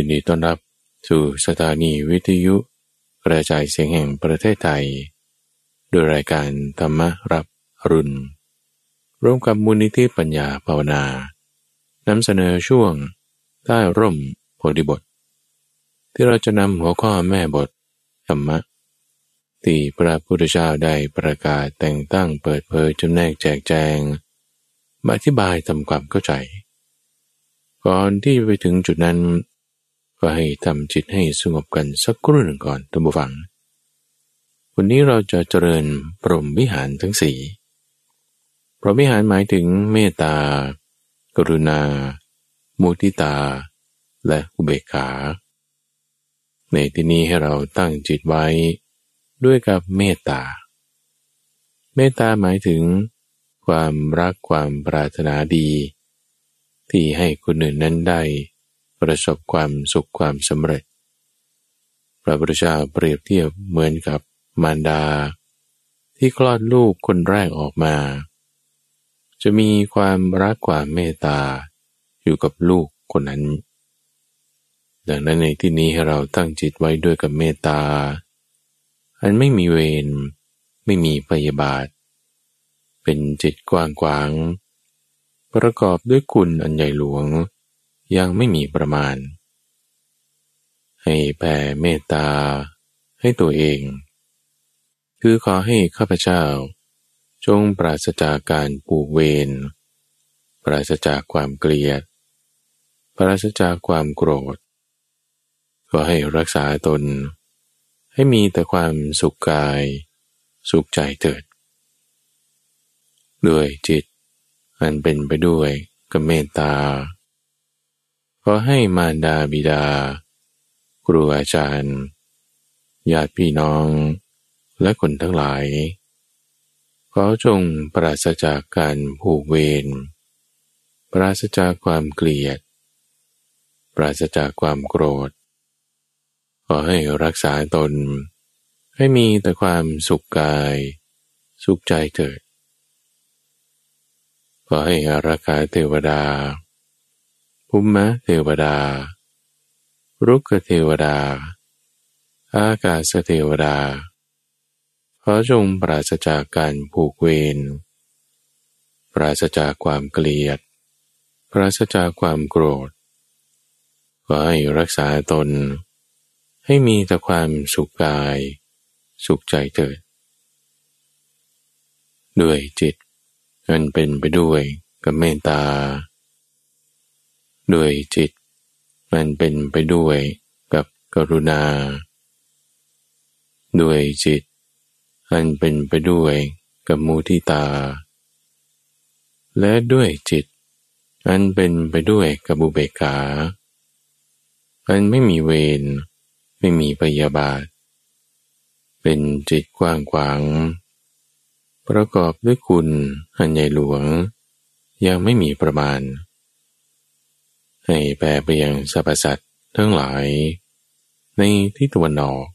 ยินดีต้อนรับสู่สถานีวิทยุกระจายเสียงแห่งประเทศไทย โดยรายการธรรมรับรุณ ร่วมกับมูลนิธิปัญญาภาวนานำเสนอช่วง ใต้ร่มโพธิบท ที่เราจะนำหัวข้อแม่บท ธรรมะที่พระพุทธเจ้าได้ประกาศแต่งตั้งเปิดเผยจำแนกแจกแจงมาอธิบายทำความเข้าใจ ก่อนที่จะไปถึงจุดนั้น ก็ให้ทำจิตให้สงบกันสักครู่หนึ่งก่อนท่านผู้ฟัง วันนี้เราจะเจริญปรมวิหารทั้งสี่ปรมวิหารหมายถึงเมตตา กรุณา มุติตา และอุเบกขา ในที่นี้ให้เราตั้งจิตไว้ด้วยกับเมตตา เมตตาหมายถึง ความรักความปรารถนาดี ที่ให้คนอื่นนั้นได้ ประสบความสุขความสำเร็จ พระพุทธเจ้าเปรียบเทียบเหมือนกับมารดา ที่คลอดลูกคนแรกออกมา จะมีความรักความเมตตาอยู่กับลูกคนนั้น ดังนั้นในที่นี้ให้เราตั้งจิตไว้ด้วยกับเมตตา อันไม่มีเวรไม่มีพยาบาท เป็นจิตกว้างขวาง ประกอบด้วยคุณอันใหญ่หลวง ยังไม่มีประมาณ ให้แผ่เมตตาให้ตัวเองคือขอให้ข้าพเจ้า จงปราศจากการปูเวรปราศจากความเกลียด ปราศจากความโกรธ ขอให้รักษาตน ให้มีแต่ความสุขกาย สุขใจเถิด ด้วยจิต อันเป็นไปด้วยกับเมตตา อให้มารดาบิดา ครูอาจารย์ ญาติพี่น้อง และคนทั้งหลาย ขอจงปราศจากการผูกเวร ปราศจากความเกลียด ปราศจากความโกรธ ขอให้รักษาตน ให้มีแต่ความสุขกาย สุขใจเกิด ขอให้อาราคาเทวดา ภูมิเทวดา รุกเทวดา อากาศเทวดา ขอจงปราศจากการผูกเวร ปราศจากความเกลียด ปราศจากความโกรธ ขอให้รักษาตน ให้มีแต่ความสุขกาย สุขใจเถิด ด้วยจิตอันเป็นไปด้วยกับเมตตา ด้วยจิต มันเป็นไปด้วยกับกรุณา ด้วยจิต อันเป็นไปด้วยกับมุทิตา และด้วยจิต อันเป็นไปด้วยกับบุเบกาอันไม่มีเวรไม่มีพยาบาท เป็นจิตกว้างขวาง ประกอบด้วยคุณอันใหญ่หลวงยังไม่มีประมาณ ให้แผ่ไปยังสรรพสัตว์ทั้งหลาย ในทิศตะวันออก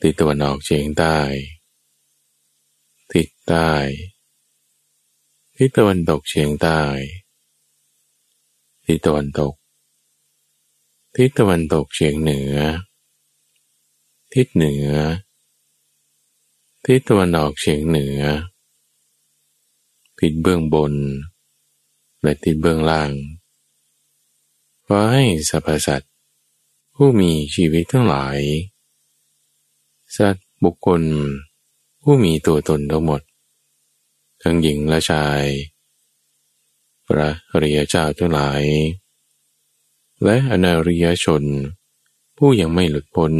ทิศตะวันออกเฉียงใต้ ทิศใต้ ทิศตะวันตกเฉียงใต้ ทิศตะวันตก ทิศตะวันตกเฉียงเหนือ ทิศเหนือ ทิศตะวันออกเฉียงเหนือ ทิศเบื้องบน และทิศเบื้องล่าง ขอให้สรรพสัตว์ผู้มีชีวิตทั้งหลาย สัตว์บุคคล ผู้มีตัวตนทั้งหมด ทั้งหญิงและชาย พระอริยเจ้าทั้งหลาย และอนาริยชน ผู้ยังไม่หลุดพ้น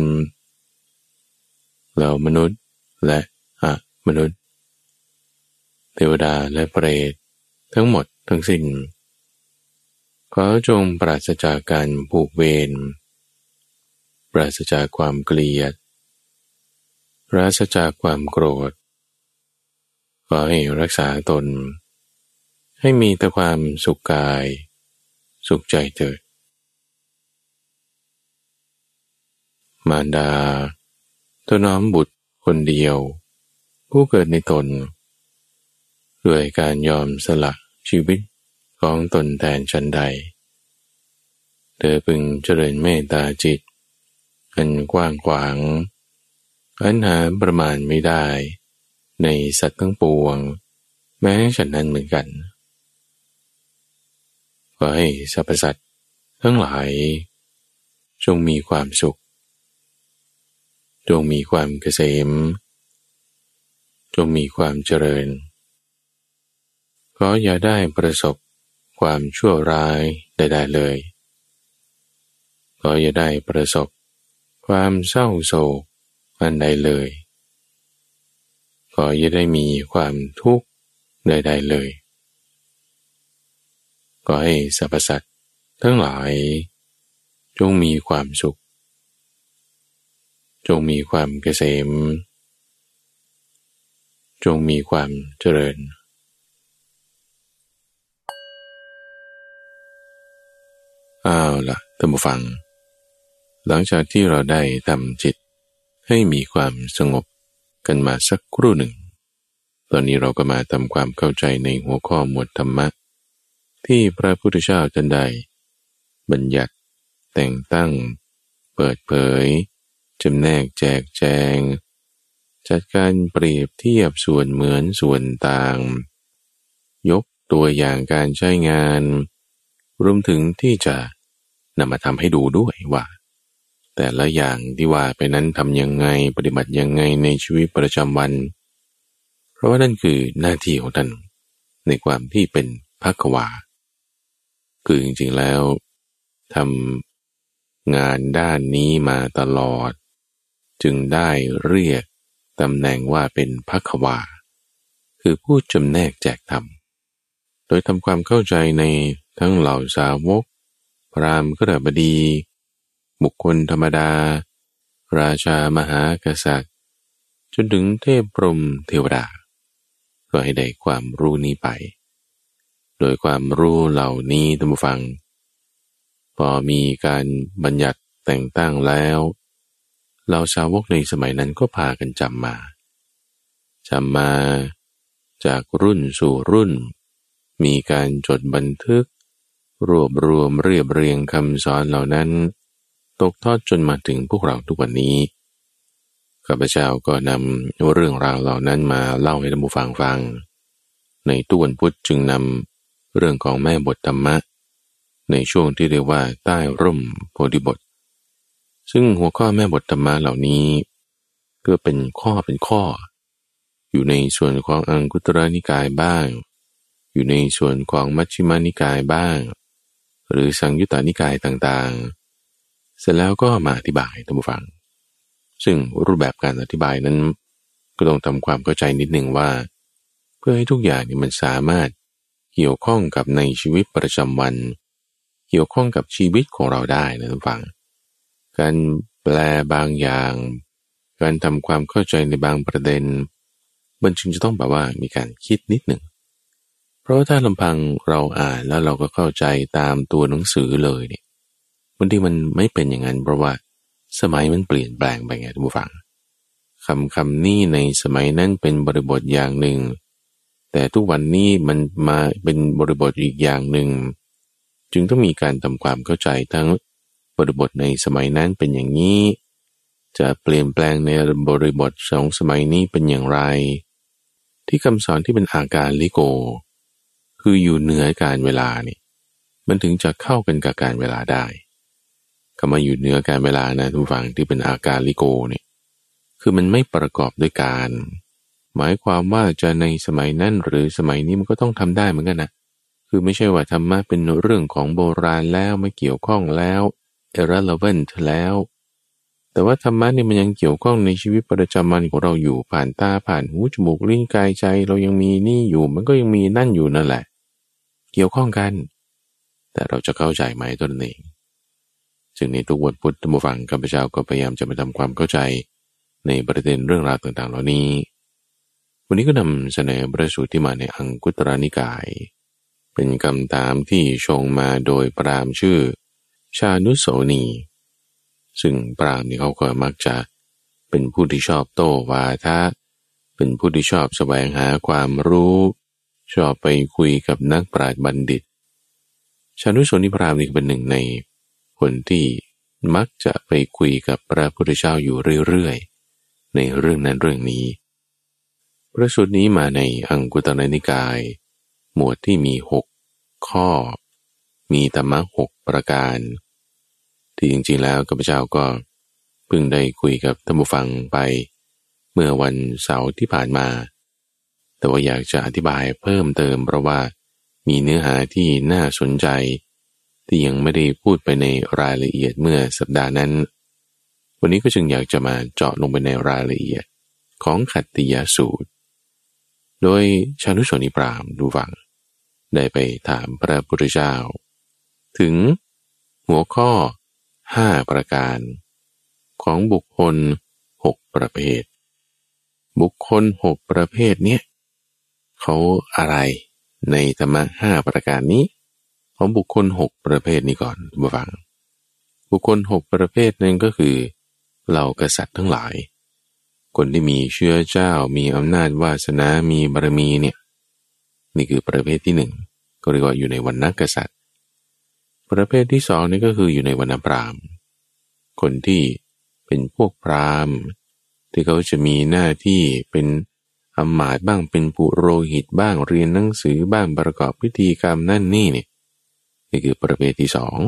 เหล่ามนุษย์และอะมนุษย์ เทวดาและเปรตทั้งหมดทั้งสิ้น ขอจงปราศจากการผูกเวร ปราศจากความเกลียด ปราศจากความโกรธ ขอให้รักษาตน ให้มีแต่ความสุขกาย สุขใจเถิด มารดาตัวน้อมบุตรคนเดียว ผู้เกิดในตน ด้วยการยอมสละชีวิต ของตนแทนชันใด เธอพึงเจริญเมตตาจิต อันกว้างขวาง อันหาประมาณไม่ได้ ในสัตว์ทั้งปวง แม้ฉันนั้นเหมือนกันขอให้สรรพสัตว์ทั้งหลาย จงมีความสุข จงมีความเกษม จงมีความเจริญ ขออย่าได้ประสบ ความชั่วร้ายใดๆเลยขออย่าได้ประสบ ความเศร้าโศกอันใดเลยขออย่าได้มีความทุกข์ใดๆเลยก็ให้สรรพสัตว์ทั้งหลาย จงมีความสุข จงมีความเกษม จงมีความเจริญ อ้าวละท่านผู้ฟัง หลังจากที่เราได้ทำจิตให้มีความสงบกันมาสักครู่หนึ่ง ตอนนี้เราก็มาทำความเข้าใจในหัวข้อหมวดธรรมะ ที่พระพุทธเจ้าท่านได้บัญญัติ แต่งตั้ง เปิดเผยจำแนกแจกแจง จัดการเปรียบเทียบส่วนเหมือนส่วนต่าง ยกตัวอย่างการใช้งาน รวมถึงที่จะ นำมาทำให้ดูด้วยว่า แต่ละอย่างที่ว่าไปนั้นทำยังไงปฏิบัติยังไงในชีวิตประจำวัน เพราะว่านั่นคือหน้าที่ของท่านในความที่เป็นพักวาคือจริงๆแล้วทำงานด้านนี้มาตลอด จึงได้เรียกตำแหน่งว่าเป็นพักวาคือผู้จำแนกแจกธรรมโดยทำความเข้าใจในทั้งเหล่าสาวก รามกระบดี บุคคลธรรมดา ราชามหากษัตริย์ จนถึงเทพพรมเทวดา ก็ให้ได้ความรู้นี้ไป โดยความรู้เหล่านี้ท่านผู้ฟัง พอมีการบัญญัติแต่งตั้งแล้วเราสาวกในสมัยนั้นก็พากันจำมาจำมาจากรุ่นสู่รุ่น มีการจดบันทึก รวบรวมเรียบเรียงคำสอนเหล่านั้น ตกทอดจนมาถึงพวกเราทุกวันนี้ข้าพเจ้าก็นำเรื่องราวเหล่านั้นมาเล่าให้ท่านผู้ฟังฟัง ในตุวันพุธจึงนำเรื่องของแม่บทธรรมะ ในช่วงที่เรียกว่าใต้ร่มโพธิบท ซึ่งหัวข้อแม่บทธรรมะเหล่านี้ ก็เป็นข้อเป็นข้อ อยู่ในส่วนของอังคุตระนิกายบ้าง อยู่ในส่วนของมัชฌิมานิกายบ้าง หรือสังยุตตานิกายต่างๆ เสร็จแล้วก็มาอธิบายท่านผู้ฟัง ซึ่งรูปแบบการอธิบายนั้น ก็ต้องทำความเข้าใจนิดหนึ่งว่า เพื่อให้ทุกอย่างนี่มันสามารถเกี่ยวข้องกับในชีวิตประจำวัน เกี่ยวข้องกับชีวิตของเราได้นะท่านฟัง การแปลบางอย่าง การทำความเข้าใจในบางประเด็น มันจึงจะต้องแบบว่ามีการคิดนิดหนึ่ง ราะถ้าลำพังเราอ่านแล้วเราก็เข้าใจตามตัวหนังสือเลยเนี่ยบางทีมันไม่เป็นอย่างนั้นเพราะว่า สมัยมันเปลี่ยนแปลงไปไงทุกผู้ฟังคำคำนี้ในสมัยนั้นเป็นบริบทอย่างหนึ่ง แต่ทุกวันนี้มันมาเป็นบริบทอีกอย่างหนึ่ง จึงต้องมีการทำความเข้าใจทั้งบริบทในสมัยนั้นเป็นอย่างนี้ จะเปลี่ยนแปลงในบริบทสองสมัยนี้เป็นอย่างไร ที่คำสอนที่เป็นอาการลิโก คืออยู่เหนือการเวลานี่ มันถึงจะเข้ากันกับการเวลาได้คำว่าอยู่เหนือการเวลานะทุกฝั่งที่เป็นอาการลิโกเนี่ยคือมันไม่ประกอบด้วยการ หมายความว่าจะในสมัยนั้นหรือสมัยนี้มันก็ต้องทำได้เหมือนกันนะคือไม่ใช่ว่าธรรมะเป็นเรื่องของโบราณแล้วไม่เกี่ยวข้องแล้ว irrelevant แล้ว แต่ว่าธรรมะนี่มันยังเกี่ยวข้องในชีวิตประจำวันของเราอยู่ผ่านตาผ่านหูจมูกลิ้นกายใจ เรายังมีนี่อยู่ มันก็ยังมีนั่นอยู่นั่นแหละ เกี่ยวข้องกัน แต่เราจะเข้าใจไหมตัวเองจึงในทุกวันพุทธบุฟังข้าพเจ้าก็พยายามจะไปทำความเข้าใจในประเด็นเรื่องราวต่างๆ เหล่านี้ วันนี้ก็นำเสนอประสูตรที่มาในอังกุตรานิกาย เป็นคำถามที่ชงมาโดยปรามชื่อ ชานุโสนี ซึ่งปรามนี่เขาก็มักจะเป็นผู้ที่ชอบโต้วาทะ เป็นผู้ที่ชอบแสวงหาความรู้ ชอบไปคุยกับนักปราชญ์บัณฑิต ชานุชนิพรามนี่เป็นหนึ่งในคนที่มักจะไปคุยกับพระพุทธเจ้าอยู่เรื่อยๆ ในเรื่องนั้นเรื่องนี้ พระสูตรนี้มาในอังกุตรนิกาย หมวดที่มีหกข้อ มีธรรมะหกประการ ที่จริงๆแล้วกัปเจ้าก็เพิ่งได้คุยกับท่านผู้ฟังไป เมื่อวันเสาร์ที่ผ่านมา แต่ว่าอยากจะอธิบายเพิ่มเติมเพราะว่ามีเนื้อหาที่น่าสนใจ ที่ยังไม่ได้พูดไปในรายละเอียดเมื่อสัปดาห์นั้น วันนี้ก็จึงอยากจะมาเจาะลงไปในรายละเอียดของขัตติยสูตร โดยชานุชนิปรามดูฟัง ได้ไปถามพระพุทธเจ้า ถึงหัวข้อห้าประการ ของบุคคลหกประเภท บุคคลหกประเภทเนี้ย เขาอะไรในธรรมะห้าประการนี้ ของบุคคลหกประเภทนี้ก่อนมาฟัง บุคคลหกประเภทนั้นก็คือเหล่ากษัตริย์ทั้งหลาย คนที่มีเชื้อเจ้ามีอำนาจวาสนามีบารมีเนี่ยนี่คือประเภทที่หนึ่งก็เรียกว่าอยู่ในวันนักกษัตริย์ ประเภทที่สองนี่ก็คืออยู่ในวันพรามคนที่เป็นพวกพราหมณ์ ที่เขาจะมีหน้าที่เป็น อำมาตย์บ้างเป็นปุโรหิตบ้างเรียนหนังสือบ้างประกอบพิธีกรรมนั่นนี่นี่นี่คือประเภทที่สอง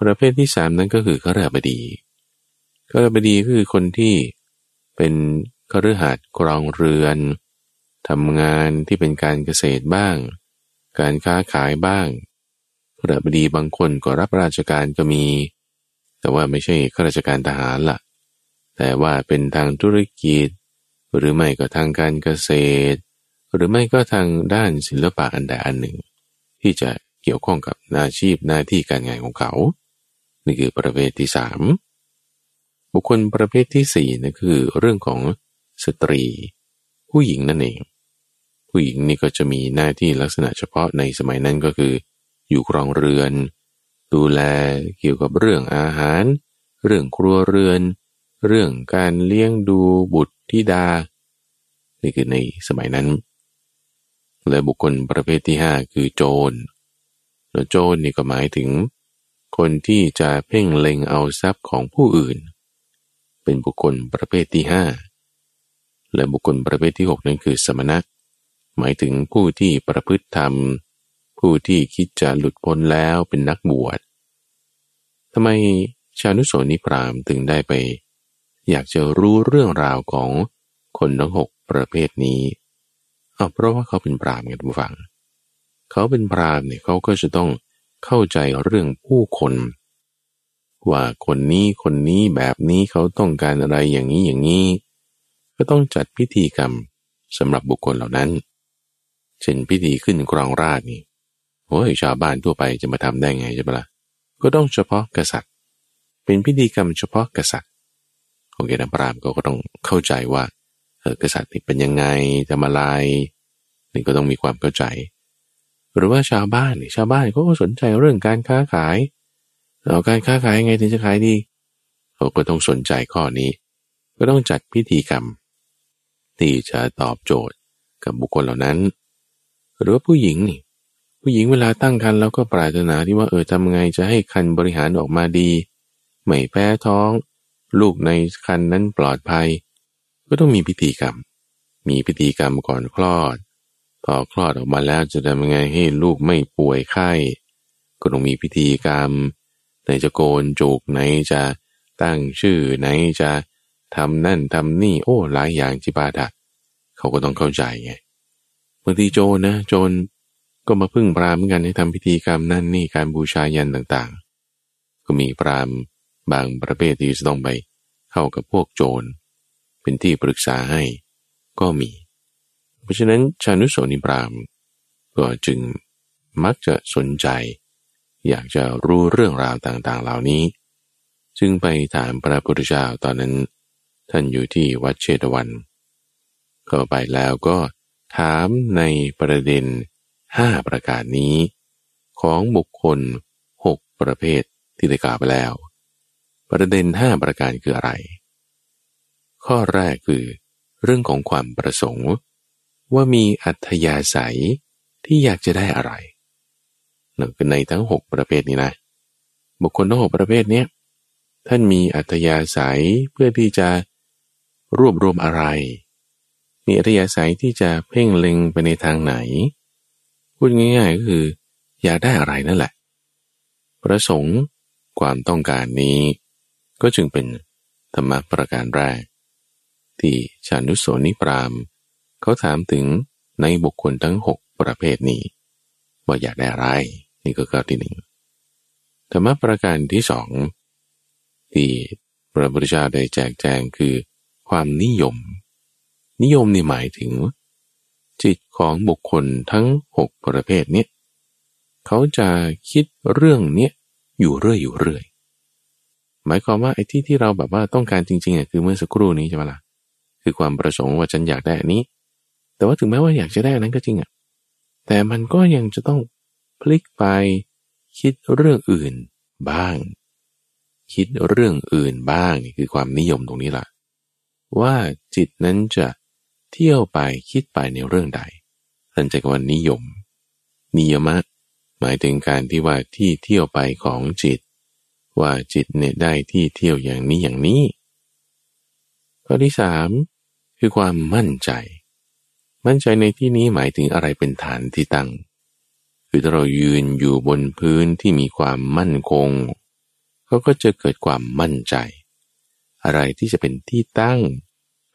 ประเภทที่สามนั้นก็คือขราบดีขราบดีก็คือคนที่เป็นคฤหัสถ์กรองเรือนทำงานที่เป็นการเกษตรบ้าง การค้าขายบ้างขราบดีบางคนก็รับราชการก็มี แต่ว่าไม่ใช่ข้าราชการทหารละ่ะ แต่ว่าเป็นทางธุรกิจ หรือไม่ก็ทางการเกษตร หรือไม่ก็ทางด้านศิลปะอันใดอันหนึ่ง ที่จะเกี่ยวข้องกับอาชีพหน้าที่การงานของเขา นี่คือประเภทที่สามบุคคลประเภทที่สี่นั่นคือเรื่องของสตรี ผู้หญิงนั่นเอง ผู้หญิงนี่ก็จะมีหน้าที่ลักษณะเฉพาะในสมัยนั้นก็คือ อยู่ครองเรือน ดูแลเกี่ยวกับเรื่องอาหาร เรื่องครัวเรือน เรื่องการเลี้ยงดูบุตรธิดา นี่คือในสมัยนั้น และบุคคลประเภทที่ห้าคือโจรแล้วโจรนี่ก็หมายถึง คนที่จะเพ่งเล็งเอาทรัพย์ของผู้อื่น เป็นบุคคลประเภทที่ห้าและบุคคลประเภทที่หกนั้นคือสมณะหมายถึงผู้ที่ประพฤติธรรม ผู้ที่คิดจะหลุดพ้นแล้วเป็นนักบวชทำไมชานุโสนิพรามถึงได้ไป อยากจะรู้เรื่องราวของคนทั้งหกประเภทนี้เอาเพราะว่าเขาเป็นพรามกันผู้ฟัง เขาเป็นพรามเนี่ยเขาก็จะต้องเข้าใจเรื่องผู้คน ว่าคนนี้คนนี้แบบนี้เขาต้องการอะไรอย่างนี้อย่างนี้ ก็ต้องจัดพิธีกรรมสำหรับบุคคลเหล่านั้น เช่นพิธีขึ้นกรองราชนี่โอ้ยชาวบ้านทั่วไปจะมาทำได้ไงใช่ปะละ่ะก็ต้องเฉพาะกษัตริย์ เป็นพิธีกรรมเฉพาะกษัตริย์ โอเคนะพรามก็ก็ต้องเข้าใจว่าเออกษัตริย์นี่เป็นยังไงทำอะไรนี่ก็ต้องมีความเข้าใจ หรือว่าชาวบ้านนี่ชาวบ้านเขาก็สนใจเรื่องการค้าขายเอาการค้าขายยังไงถึงจะขายดีเขาก็ต้องสนใจข้อนี้ ก็ต้องจัดพิธีกรรม ที่จะตอบโจทย์กับบุคคลเหล่านั้น หรือว่าผู้หญิงนี่ผู้หญิงเวลาตั้งครรภ์เราก็ปรารถนาที่ว่าเออทำไงจะให้คันบริหารออกมาดี ไม่แพ้ท้อง ลูกในคันนั้นปลอดภัย ก็ต้องมีพิธีกรรม มีพิธีกรรมก่อนคลอด พอคลอดออกมาแล้วจะทำยังไงให้ลูกไม่ป่วยไข้ ก็ต้องมีพิธีกรรม ไหนจะโกนจูกไหนจะตั้งชื่อไหนจะทำนั่นทำนี่โอ้หลายอย่างจิบาดะเขาก็ต้องเข้าใจไงบางทีโจรนะ โจรก็มาพึ่งพรามกันให้ทำพิธีกรรมนั่นนี่การบูชายันต่างๆ ก็มีพราม บางประเภทที่จะต้องไปเข้ากับพวกโจร เป็นที่ปรึกษาให้ก็มี เพราะฉะนั้นชานุโสนิพรามก็จึงมักจะสนใจ อยากจะรู้เรื่องราวต่างๆ เหล่านี้ จึงไปถามพระพุทธเจ้าตอนนั้น ท่านอยู่ที่วัดเชตวันเข้าไปแล้วก็ถามในประเด็นห้าประการนี้ ของบุคคลหกประเภทที่ได้กล่าวไปแล้ว ประเด็นห้าประการคืออะไร ข้อแรกคือ เรื่องของความประสงค์ ว่ามีอัธยาศัยที่อยากจะได้อะไรนั่นคือในทั้งหกประเภทนี้นะ บุคคลทั้งหกประเภทนี้ท่านมีอัธยาศัยเพื่อที่จะรวบรวมอะไร มีอัธยาศัยที่จะเพ่งเล็งไปในทางไหน พูดง่ายๆก็คือ อยากได้อะไรนั่นแหละ ประสงค์ความต้องการนี้ ก็จึงเป็นธรรมะประการแรก ที่ชานุโสนิปรามเขาถามถึงในบุคคลทั้งหกประเภทนี้ ว่าอยากได้อะไร นี่ก็ข้อที่หนึ่งธรรมะประการที่สองที่พระพุทธเจ้าได้แจกแจงคือ ความนิยม นิยมนี่หมายถึง จิตของบุคคลทั้งหกประเภทนี้เขาจะคิดเรื่องนี้อยู่เรื่อยอยู่เรื่อย หมายความว่าไอ้ที่ที่เราแบบว่าต้องการจริงๆอะคือเมื่อสักครู่นี้ใช่ไหมล่ะคือความประสงค์ว่าฉันอยากได้อันนี้ แต่ว่าถึงแม้ว่าอยากจะได้อันนั้นก็จริงอะแต่มันก็ยังจะต้องพลิกไปคิดเรื่องอื่นบ้าง คิดเรื่องอื่นบ้างนี่คือความนิยมตรงนี้ล่ะ ว่าจิตนั้นจะเที่ยวไปคิดไปในเรื่องใดท่านจะกว่านิยม นิยมะหมายถึงการที่ว่าที่เที่ยวไปของจิต ว่าจิตเนี่ยได้ที่เที่ยวอย่างนี้อย่างนี้ ข้อที่สามคือความมั่นใจ มั่นใจในที่นี้หมายถึงอะไรเป็นฐานที่ตั้ง คือถ้าเรายืนอยู่บนพื้นที่มีความมั่นคงเขาก็จะเกิดความมั่นใจ อะไรที่จะเป็นที่ตั้ง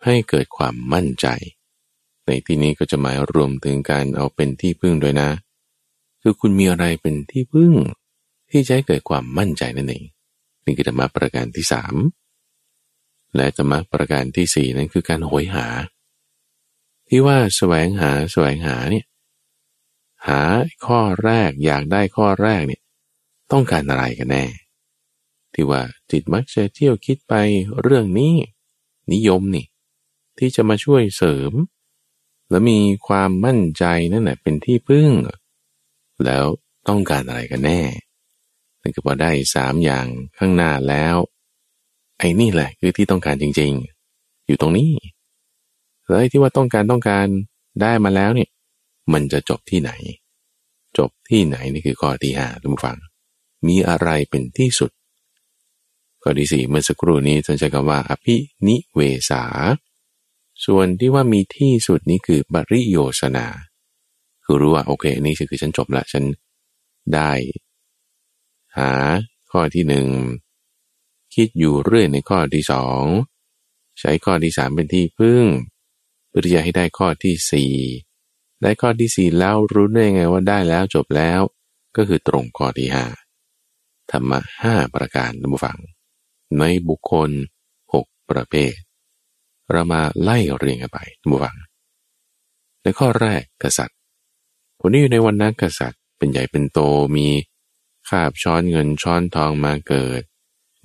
ให้เกิดความมั่นใจ ในที่นี้ก็จะหมายรวมถึงการเอาเป็นที่พึ่งด้วยนะ คือคุณมีอะไรเป็นที่พึ่งที่จะให้เกิดความมั่นใจนั่นเอง นี่คือธรรมะประการที่สามและธรรมะประการที่สี่นั่นคือการโหยหา ที่ว่าแสวงหาแสวงหาเนี่ยหาข้อแรกอยากได้ข้อแรกเนี่ยต้องการอะไรกันแน่ ที่ว่าจิตมักจะเที่ยวคิดไปเรื่องนี้ นิยมนี่ ที่จะมาช่วยเสริม และมีความมั่นใจนั่นแหละเป็นที่พึ่ง แล้วต้องการอะไรกันแน่ นั่นคือพอได้สามอย่างข้างหน้าแล้ว ไอ้นี่แหละคือที่ต้องการจริง ๆ อยู่ตรงนี้แล้วไอ้ที่ว่าต้องการต้องการได้มาแล้วเนี่ย มันจะจบที่ไหน จบที่ไหนนี่คือข้อที่ห้าทุกฝัง มีอะไรเป็นที่สุดข้อที่สี่เมื่อสักครู่นี้ท่านใช้คำว่า อภินิเวสา ส่วนที่ว่ามีที่สุดนี้คือบริโยสนา คือรู้ว่าโอเค นี่คือฉันจบละฉันได้ หาข้อที่หนึ่งคิดอยู่เรื่อยในข้อที่สองใช้ข้อที่สามเป็นที่พึ่งเพื่อจะให้ได้ข้อที่สี่ได้ข้อที่สี่แล้วรู้ได้ไงว่าได้แล้วจบแล้ว ก็คือตรงข้อที่ห้าธรรมะห้าประการนบุฟัง ในบุคคลหกประเภท เรามาไล่เรียงกันไปนบุฟังในข้อแรกกษัตริย์คนที่อยู่ในวันนั้นกษัตริย์เป็นใหญ่เป็นโตมีาบช้อนเงินช้อนทองมาเกิด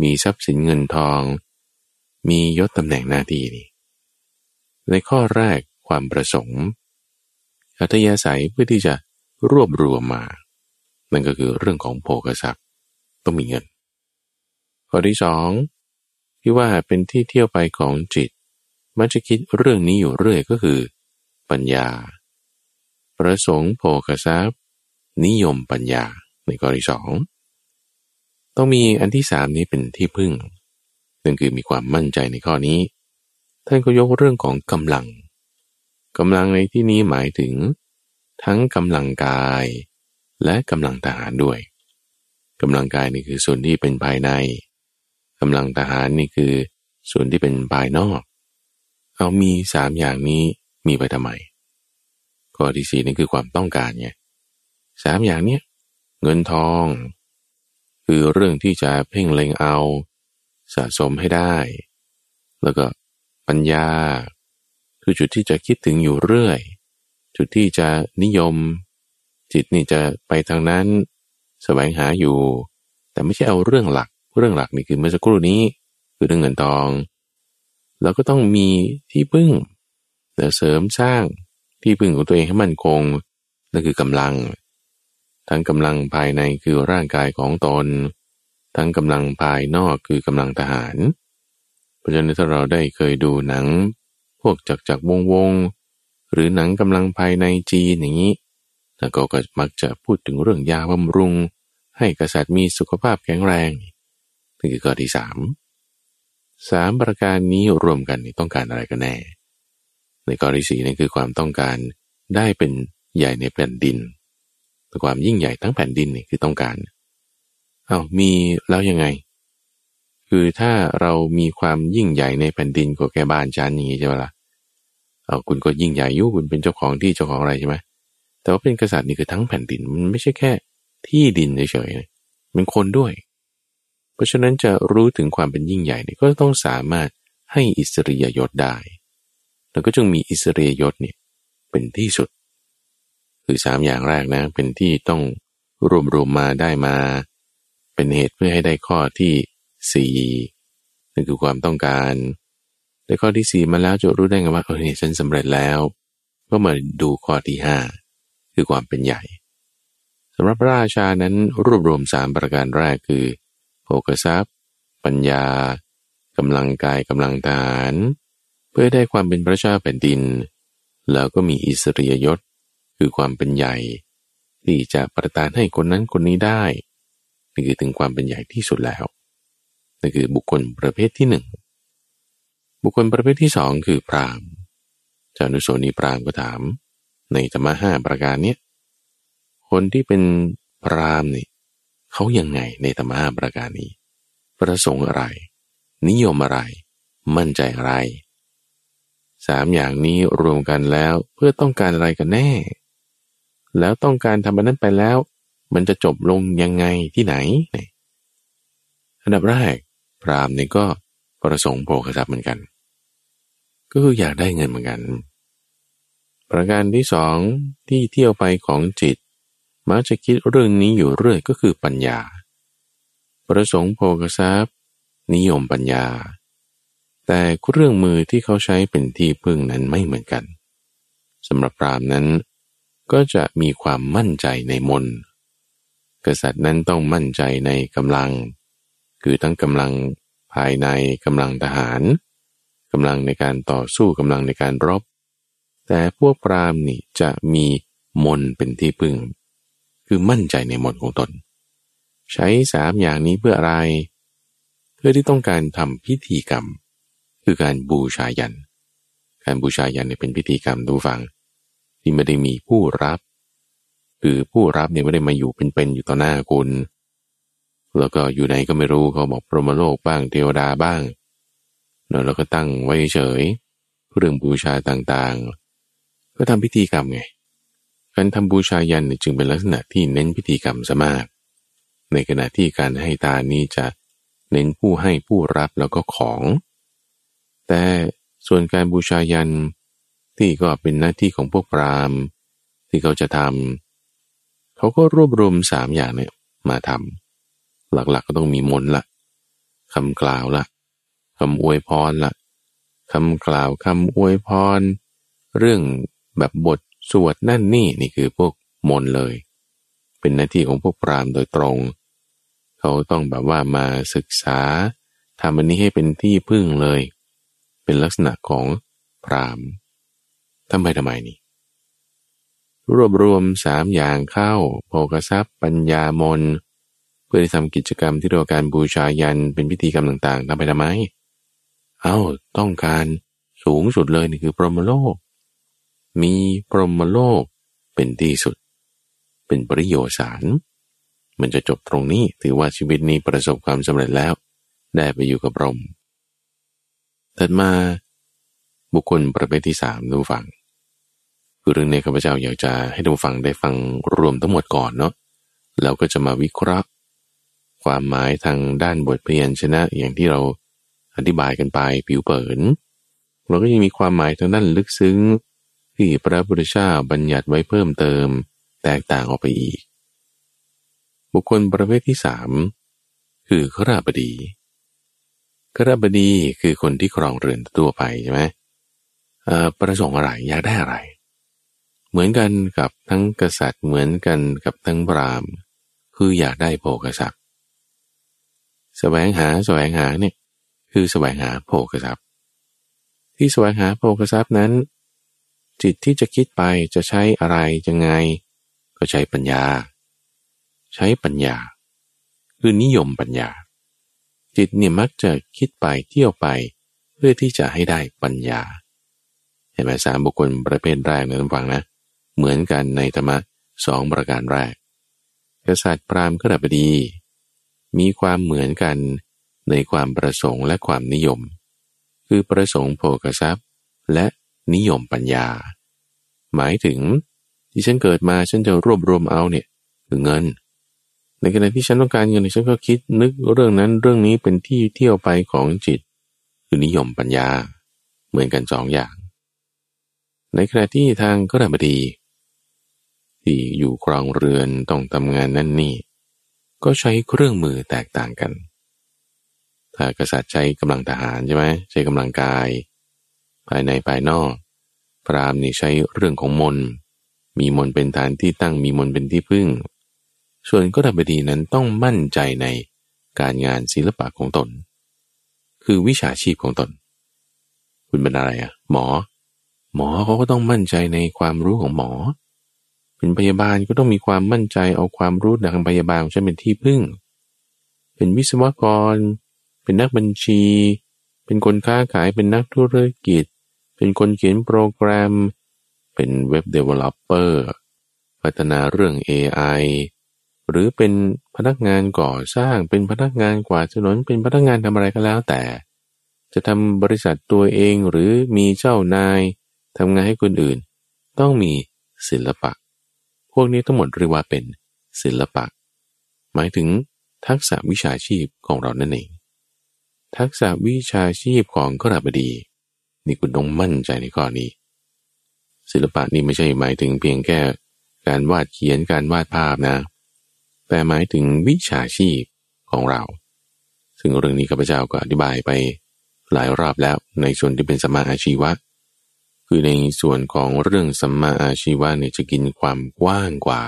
มีทรัพย์สินเงินทอง มียศตำแหน่งหน้าที่นี่ ในข้อแรกความประสงค์ อัตยาศัยเพื่อที่จะรวบรวมมา นั่นก็คือเรื่องของโภกทรัพย์ต้องมีเงิน ข้อที่สองที่ว่าเป็นที่เที่ยวไปของจิต มันจะคิดเรื่องนี้อยู่เรื่อยก็คือ ปัญญา ประสงค์โภกทรัพย์ นิยมปัญญา ในข้อที่สองต้องมีอันที่สามนี้เป็นที่พึ่งนั่นคือมีความมั่นใจในข้อนี้ ท่านก็ยกเรื่องของกำลังกำลังในที่นี้หมายถึง ทั้งกำลังกาย และกำลังทหารด้วยกำลังกายนี่คือส่วนที่เป็นภายในกำลังทหารนี่คือส่วนที่เป็นภายนอก เอามีสามอย่างนี้มีไปทำไมข้อที่สี่นี่คือความต้องการไงสามอย่างเนี้ย เงินทอง คือเรื่องที่จะเพ่งเล็งเอาสะสมให้ได้ แล้วก็ปัญญา คือจุดที่จะคิดถึงอยู่เรื่อย จุดที่จะนิยม จิตนี่จะไปทางนั้นแสวงหาอยู่ แต่ไม่ใช่เอาเรื่องหลัก เรื่องหลักนี่คือเมื่อสักครู่นี้ คือเรื่องเงินทองเราก็ต้องมีที่พึ่งแต่เสริมสร้างที่พึ่งของตัวเองให้มั่นคงนั่นคือกำลัง ทั้งกำลังภายในคือร่างกายของตน ทั้งกำลังภายนอกคือกำลังทหาร เพราะฉะนั้นถ้าเราได้เคยดูหนัง พวกจักจักวงวงหรือหนังกำลังภายในจีนอย่างนี้แล้วก็ก็มักจะพูดถึงเรื่องยาบำรุง ให้กษัตริย์มีสุขภาพแข็งแรงนี่คือข้อที่สามสามประการนี้รวมกันนี่ต้องการอะไรกันแน่ ในข้อที่สี่นี่คือความต้องการได้เป็นใหญ่ในแผ่นดิน ความยิ่งใหญ่ทั้งแผ่นดินนี่คือต้องการเอา้ามีแล้วยังไง คือถ้าเรามีความยิ่งใหญ่ในแผ่นดินกว่าแกบ้านจานนี้ใช่ไหมล่ะเอาคุณก็ยิ่งใหญ่ยุคุณเป็นเจ้าของที่เจ้าของอะไรใช่ไหมแต่ว่าเป็นกษัตริย์นี่คือทั้งแผ่นดินมันไม่ใช่แค่ ที่ดินเฉยๆเป็นคนด้วย เพราะฉะนั้นจะรู้ถึงความเป็นยิ่งใหญ่นี่ก็ต้องสามารถให้อิสริยยศได้ แล้วก็จึงมีอิสริยยศเนี่ยเป็นที่สุด คือสามอย่างแรกนะ เป็นที่ต้องรวมรวมมาได้มา เป็นเหตุเพื่อให้ได้ข้อที่สี่นั่นคือความต้องการได้ข้อที่สี่มาแล้วจะรู้ได้ไงว่าเออเนี่ยฉันสำเร็จแล้ว ก็มาดูข้อที่ห้าคือความเป็นใหญ่สำหรับราชานั้นรวบรวมสามประการแรกคือโภกทรัพย์ ปัญญากำลังกายกำลังทหารเพื่อได้ความเป็นพระเจ้าแผ่นดิน แล้วก็มีอิสริยยศ คือความเป็นใหญ่ ที่จะประทานให้คนนั้นคนนี้ได้นี่คือถึงความเป็นใหญ่ที่สุดแล้วนี่คือบุคคลประเภทที่หนึ่งบุคคลประเภทที่สองคือพรามจานุโสนีพรามก็ถาม ในธรรมะห้าประการเนี้ยคนที่เป็นพรามนี่เขายังไงในธรรมะห้าประการนี้ ประสงค์อะไร นิยมอะไร มั่นใจอะไรสามอย่างนี้รวมกันแล้วเพื่อต้องการอะไรกันแน่ แล้วต้องการทำอันนั้นไปแล้ว มันจะจบลงยังไงที่ไหน อันดับแรก พรามนี่ก็ประสงค์โภคทรัพย์เหมือนกัน ก็คืออยากได้เงินเหมือนกัน ประการที่สองที่เที่ยวไปของจิต มักจะคิดเรื่องนี้อยู่เรื่อยก็คือปัญญา ประสงค์โภคทรัพย์ นิยมปัญญา แต่เรื่องมือที่เขาใช้เป็นที่พึ่งนั้นไม่เหมือนกันสำหรับพรามนั้น ก็จะมีความมั่นใจในมน กษัตริย์นั้นต้องมั่นใจในกำลัง คือทั้งกำลังภายในกำลังทหารกำลังในการต่อสู้กำลังในการรบ แต่พวกพรามนี่จะมีมนเป็นที่พึ่ง คือมั่นใจในมนของตน ใช้สามอย่างนี้เพื่ออะไร เพื่อที่ต้องการทำพิธีกรรม คือการบูชายัน การบูชายันเนี่ยเป็นพิธีกรรมดูฟัง ที่ไม่ได้มีผู้รับ คือผู้รับเนี่ยไม่ได้มาอยู่เป็นๆอยู่ต่อหน้าคุณ แล้วก็อยู่ไหนก็ไม่รู้เขาบอกพรหมโลกบ้างเทวดาบ้างแล้วก็ตั้งไว้เฉยเรื่องบูชาต่างๆ ก็ทำพิธีกรรมไง การทำบูชายันจึงเป็นลักษณะที่เน้นพิธีกรรมซะมาก ในขณะที่การให้ตานนี้จะเน้นผู้ให้ผู้รับแล้วก็ของ แต่ส่วนการบูชายัน ที่ก็เป็นหน้าที่ของพวกพรามที่เขาจะทำเขาก็รวบรวมสามอย่างเนี่ยมาทำหลักๆกก็ต้องมีมนละคำกล่าวละคำอวยพรละคำกล่าวคำอวยพร เรื่องแบบบทสวดนั่นนี่นี่คือพวกมนเลย เป็นหน้าที่ของพวกพรามโดยตรง เขาต้องแบบว่ามาศึกษาทำอันนี้ให้เป็นที่พึ่งเลย เป็นลักษณะของพราม ทำไมทำไมนี่ รวบรวมสามอย่างเข้าโภกทรัพย์ ปัญญามน เพื่อที่ทำกิจกรรมที่เรียกว่าการบูชายันเป็นพิธีกรรมต่างๆทำไปทำไม เอา้าต้องการสูงสุดเลยนี่คือพรหมโลก มีพรหมโลกเป็นที่สุด เป็นปริโยสาร มันจะจบตรงนี้ถือว่าชีวิตนี้ประสบความสำเร็จแล้ว ได้ไปอยู่กับพรหมถัดมาบุคคลประเภทที่สามดูฟัง คือเรื่องนี้ข้าพเจ้าอยากจะให้ดูฟังได้ฟังรวมทั้งหมดก่อนเนาะแล้วก็จะมาวิเคราะห์ ความหมายทางด้านบทเพียนชนะอย่างที่เราอธิบายกันไปผิวเผินเราก็ยังมีความหมายทางด้านลึกซึ้ง ที่พระพุทธเจ้าบัญญัติไว้เพิ่มเติม แตกต่างออกไปอีก บุคคลประเภทที่สามคือขราบดีขราบดีคือคนที่ครองเรือนตัวไปใช่ไหมประสงค์อะไรอยากได้อะไร มือนกันกับทั้งกษัตริย์เหมือนกันกับทั้งพราหมณ์ คืออยากได้โภกทรัพย์แสวงหาแสวงหาเนี่ยคือแสวงหาโภคทรัพย์ ที่แสวงหาโภคทรัพย์นั้น จิตที่จะคิดไปจะใช้อะไรยังไง ก็ใช้ปัญญา ใช้ปัญญา คือนิยมปัญญา จิตเนี่ยมักจะคิดไปเที่ยวไป เพื่อที่จะให้ได้ปัญญาเห็นไหมสามบุคคลประเภทแรกนะท่านฟังนะ เหมือนกันในธรรมะสองประการแรก กษัตริย์พราหมณ์ขดบดี มีความเหมือนกันในความประสงค์และความนิยม คือประสงค์โภกทรัพย์ และนิยมปัญญา หมายถึงที่ฉันเกิดมาฉันจะรวบรวมเอาเนี่ยคือเงิน ในขณะที่ฉันต้องการเงินฉันก็คิดนึกเรื่องนั้นเรื่องนี้เป็นที่เที่ยวไปของจิต คือนิยมปัญญา เหมือนกันสองอย่าง ในขณะที่ทางกระบดี ที่อยู่ครองเรือนต้องทำงานนั่นนี่ ก็ใช้เครื่องมือแตกต่างกัน ถ้ากษัตริย์ใช้กำลังทหารใช่ไหมใช้กำลังกาย ภายในภายนอก พราหมณ์นี่ใช้เรื่องของมน มีมนเป็นฐานที่ตั้งมีมนเป็นที่พึ่ง ส่วนก็ดับดีนั้นต้องมั่นใจในการงานศิลปะของตน คือวิชาชีพของตน คุณเป็นอะไรอะหมอ หมอเขาก็ต้องมั่นใจในความรู้ของหมอ เป็นพยาบาลก็ต้องมีความมั่นใจเอาความรู้ทางพยาบาลใช้เป็นที่พึ่ง เป็นวิศวกร เป็นนักบัญชี เป็นคนค้าขายเป็นนักธุรกิจ เป็นคนเขียนโปรแกรม เป็น web developer พัฒนาเรื่อง AI หรือเป็นพนักงานก่อสร้างเป็นพนักงานกวาดถนนเป็นพนักงานทำอะไรก็แล้วแต่ จะทำบริษัทตัวเองหรือมีเจ้านายทำงานให้คนอื่น ต้องมีศิลปะ วกนี้ทั้งหมดเรียกว่าเป็นศิลปะ หมายถึงทักษะวิชาชีพของเรานั่นเอง ทักษะวิชาชีพของขราบดี นี่คุณต้องมั่นใจในข้อนี้ ศิลปะนี่ไม่ใช่หมายถึงเพียงแค่การวาดเขียนการวาดภาพนะ แต่หมายถึงวิชาชีพของเรา ซึ่งเรื่องนี้ข้าพเจ้าก็อธิบายไปหลายรอบแล้วในส่วนที่เป็นสมาอาชีวะ คือในส่วนของเรื่องสัมมาอาชีวะเนี่ยจะกินความกว้างกว่า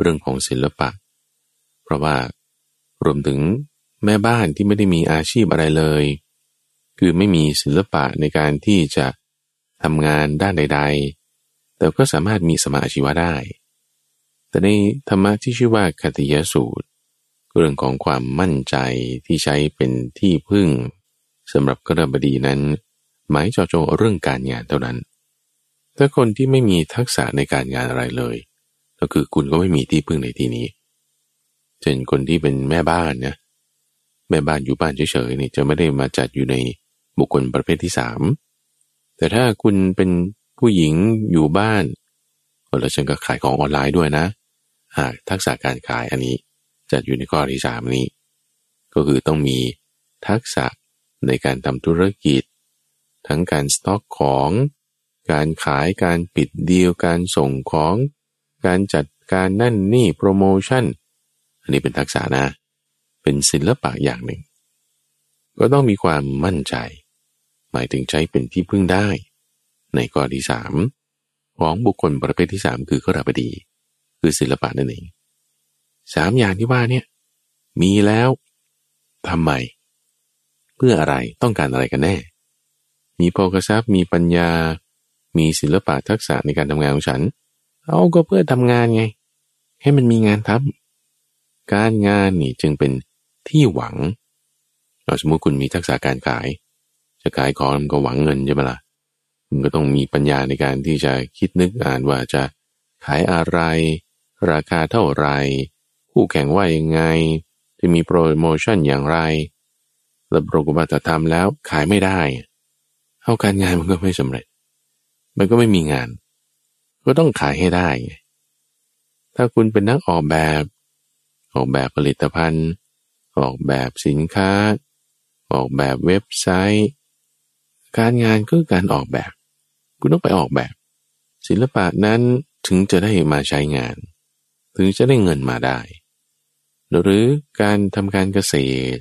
เรื่องของศิลปะ เพราะว่ารวมถึงแม่บ้านที่ไม่ได้มีอาชีพอะไรเลย คือไม่มีศิลปะในการที่จะทำงานด้านใด ๆ แต่ก็สามารถมีสมาชีวะได้ แต่ในธรรมะที่ชื่อว่าคติยสูตร เรื่องของความมั่นใจที่ใช้เป็นที่พึ่งสำหรับกระบดีนั้น หมายจอโจเรื่องการงานเท่านั้น ถ้าคนที่ไม่มีทักษะในการงานอะไรเลย ก็คือคุณก็ไม่มีที่พึ่งในที่นี้ เช่นคนที่เป็นแม่บ้านนี่ยแม่บ้านอยู่บ้านเฉยๆนี่จะไม่ได้มาจัดอยู่ในบุคคลประเภทที่สามแต่ถ้าคุณเป็นผู้หญิงอยู่บ้านแล้วฉันก็ขายของออนไลน์ด้วยนะ หากทักษะการขายอันนี้จัดอยู่ในข้อที่สามนี้ ก็คือต้องมีทักษะในการทำธุรกิจ ทั้งการสต็อกของ การขายการปิดดีลการส่งของ การจัดการนั่นนี่โปรโมชั่น อันนี้เป็นทักษะนะ เป็นศิลปะอย่างหนึ่ง ก็ต้องมีความมั่นใจ หมายถึงใช้เป็นที่พึ่งได้ ในข้อที่สามของบุคคลประเภทที่สามคือขราบดี คือศิลปะนั่นเองสามอย่างที่ว่าเนี่ยมีแล้วทำไม เพื่ออะไรต้องการอะไรกันแน่ มีโภคทรัพย์มีปัญญา มีศิลปะทักษะในการทำงานของฉัน เอาก็เพื่อทำงานไง ให้มันมีงานทำการงานนี่จึงเป็นที่หวังเราสมมติคุณมีทักษะการขาย จะขายของก็หวังเงินใช่ไหมละ่ะคุณก็ต้องมีปัญญาในการที่จะคิดนึกอ่านว่าจะขายอะไร ราคาเท่าไรคู่แข่งว่ายังไง จะมีโปรโมชั่นอย่างไร แล้วปรากฏว่าทำแล้วขายไม่ได้ เอาการงานมันก็ไม่สำเร็จ มันก็ไม่มีงาน ก็ต้องขายให้ได้ ถ้าคุณเป็นนักออกแบบ ออกแบบผลิตภัณฑ์ ออกแบบสินค้า ออกแบบเว็บไซต์ การงานก็การออกแบบ คุณต้องไปออกแบบ ศิลปะนั้นถึงจะได้มาใช้งาน ถึงจะได้เงินมาได้ หรือการทำการเกษตร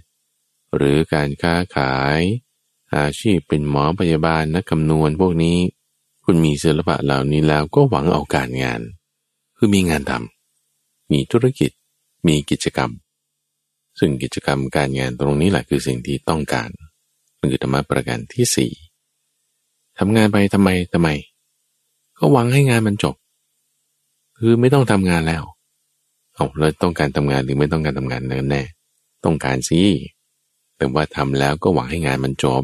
หรือการค้าขาย อาชีพเป็นหมอพยาบาลนักคำนวณพวกนี้ คุณมีศิลปะเหล่านี้แล้วก็หวังเอาการงาน คือมีงานทำมีธุรกิจ มีกิจกรรม ซึ่งกิจกรรมการงานตรงนี้แหละคือสิ่งที่ต้องการมันคือธรรมะประการที่สี่ทำงานไปทำไมทำไม ก็หวังให้งานมันจบ คือไม่ต้องทำงานแล้วเอาเราต้องการทำงานหรือไม่ต้องการทำงานนั่นแน่ ต้องการสิแต่ว่าทำแล้วก็หวังให้งานมันจบ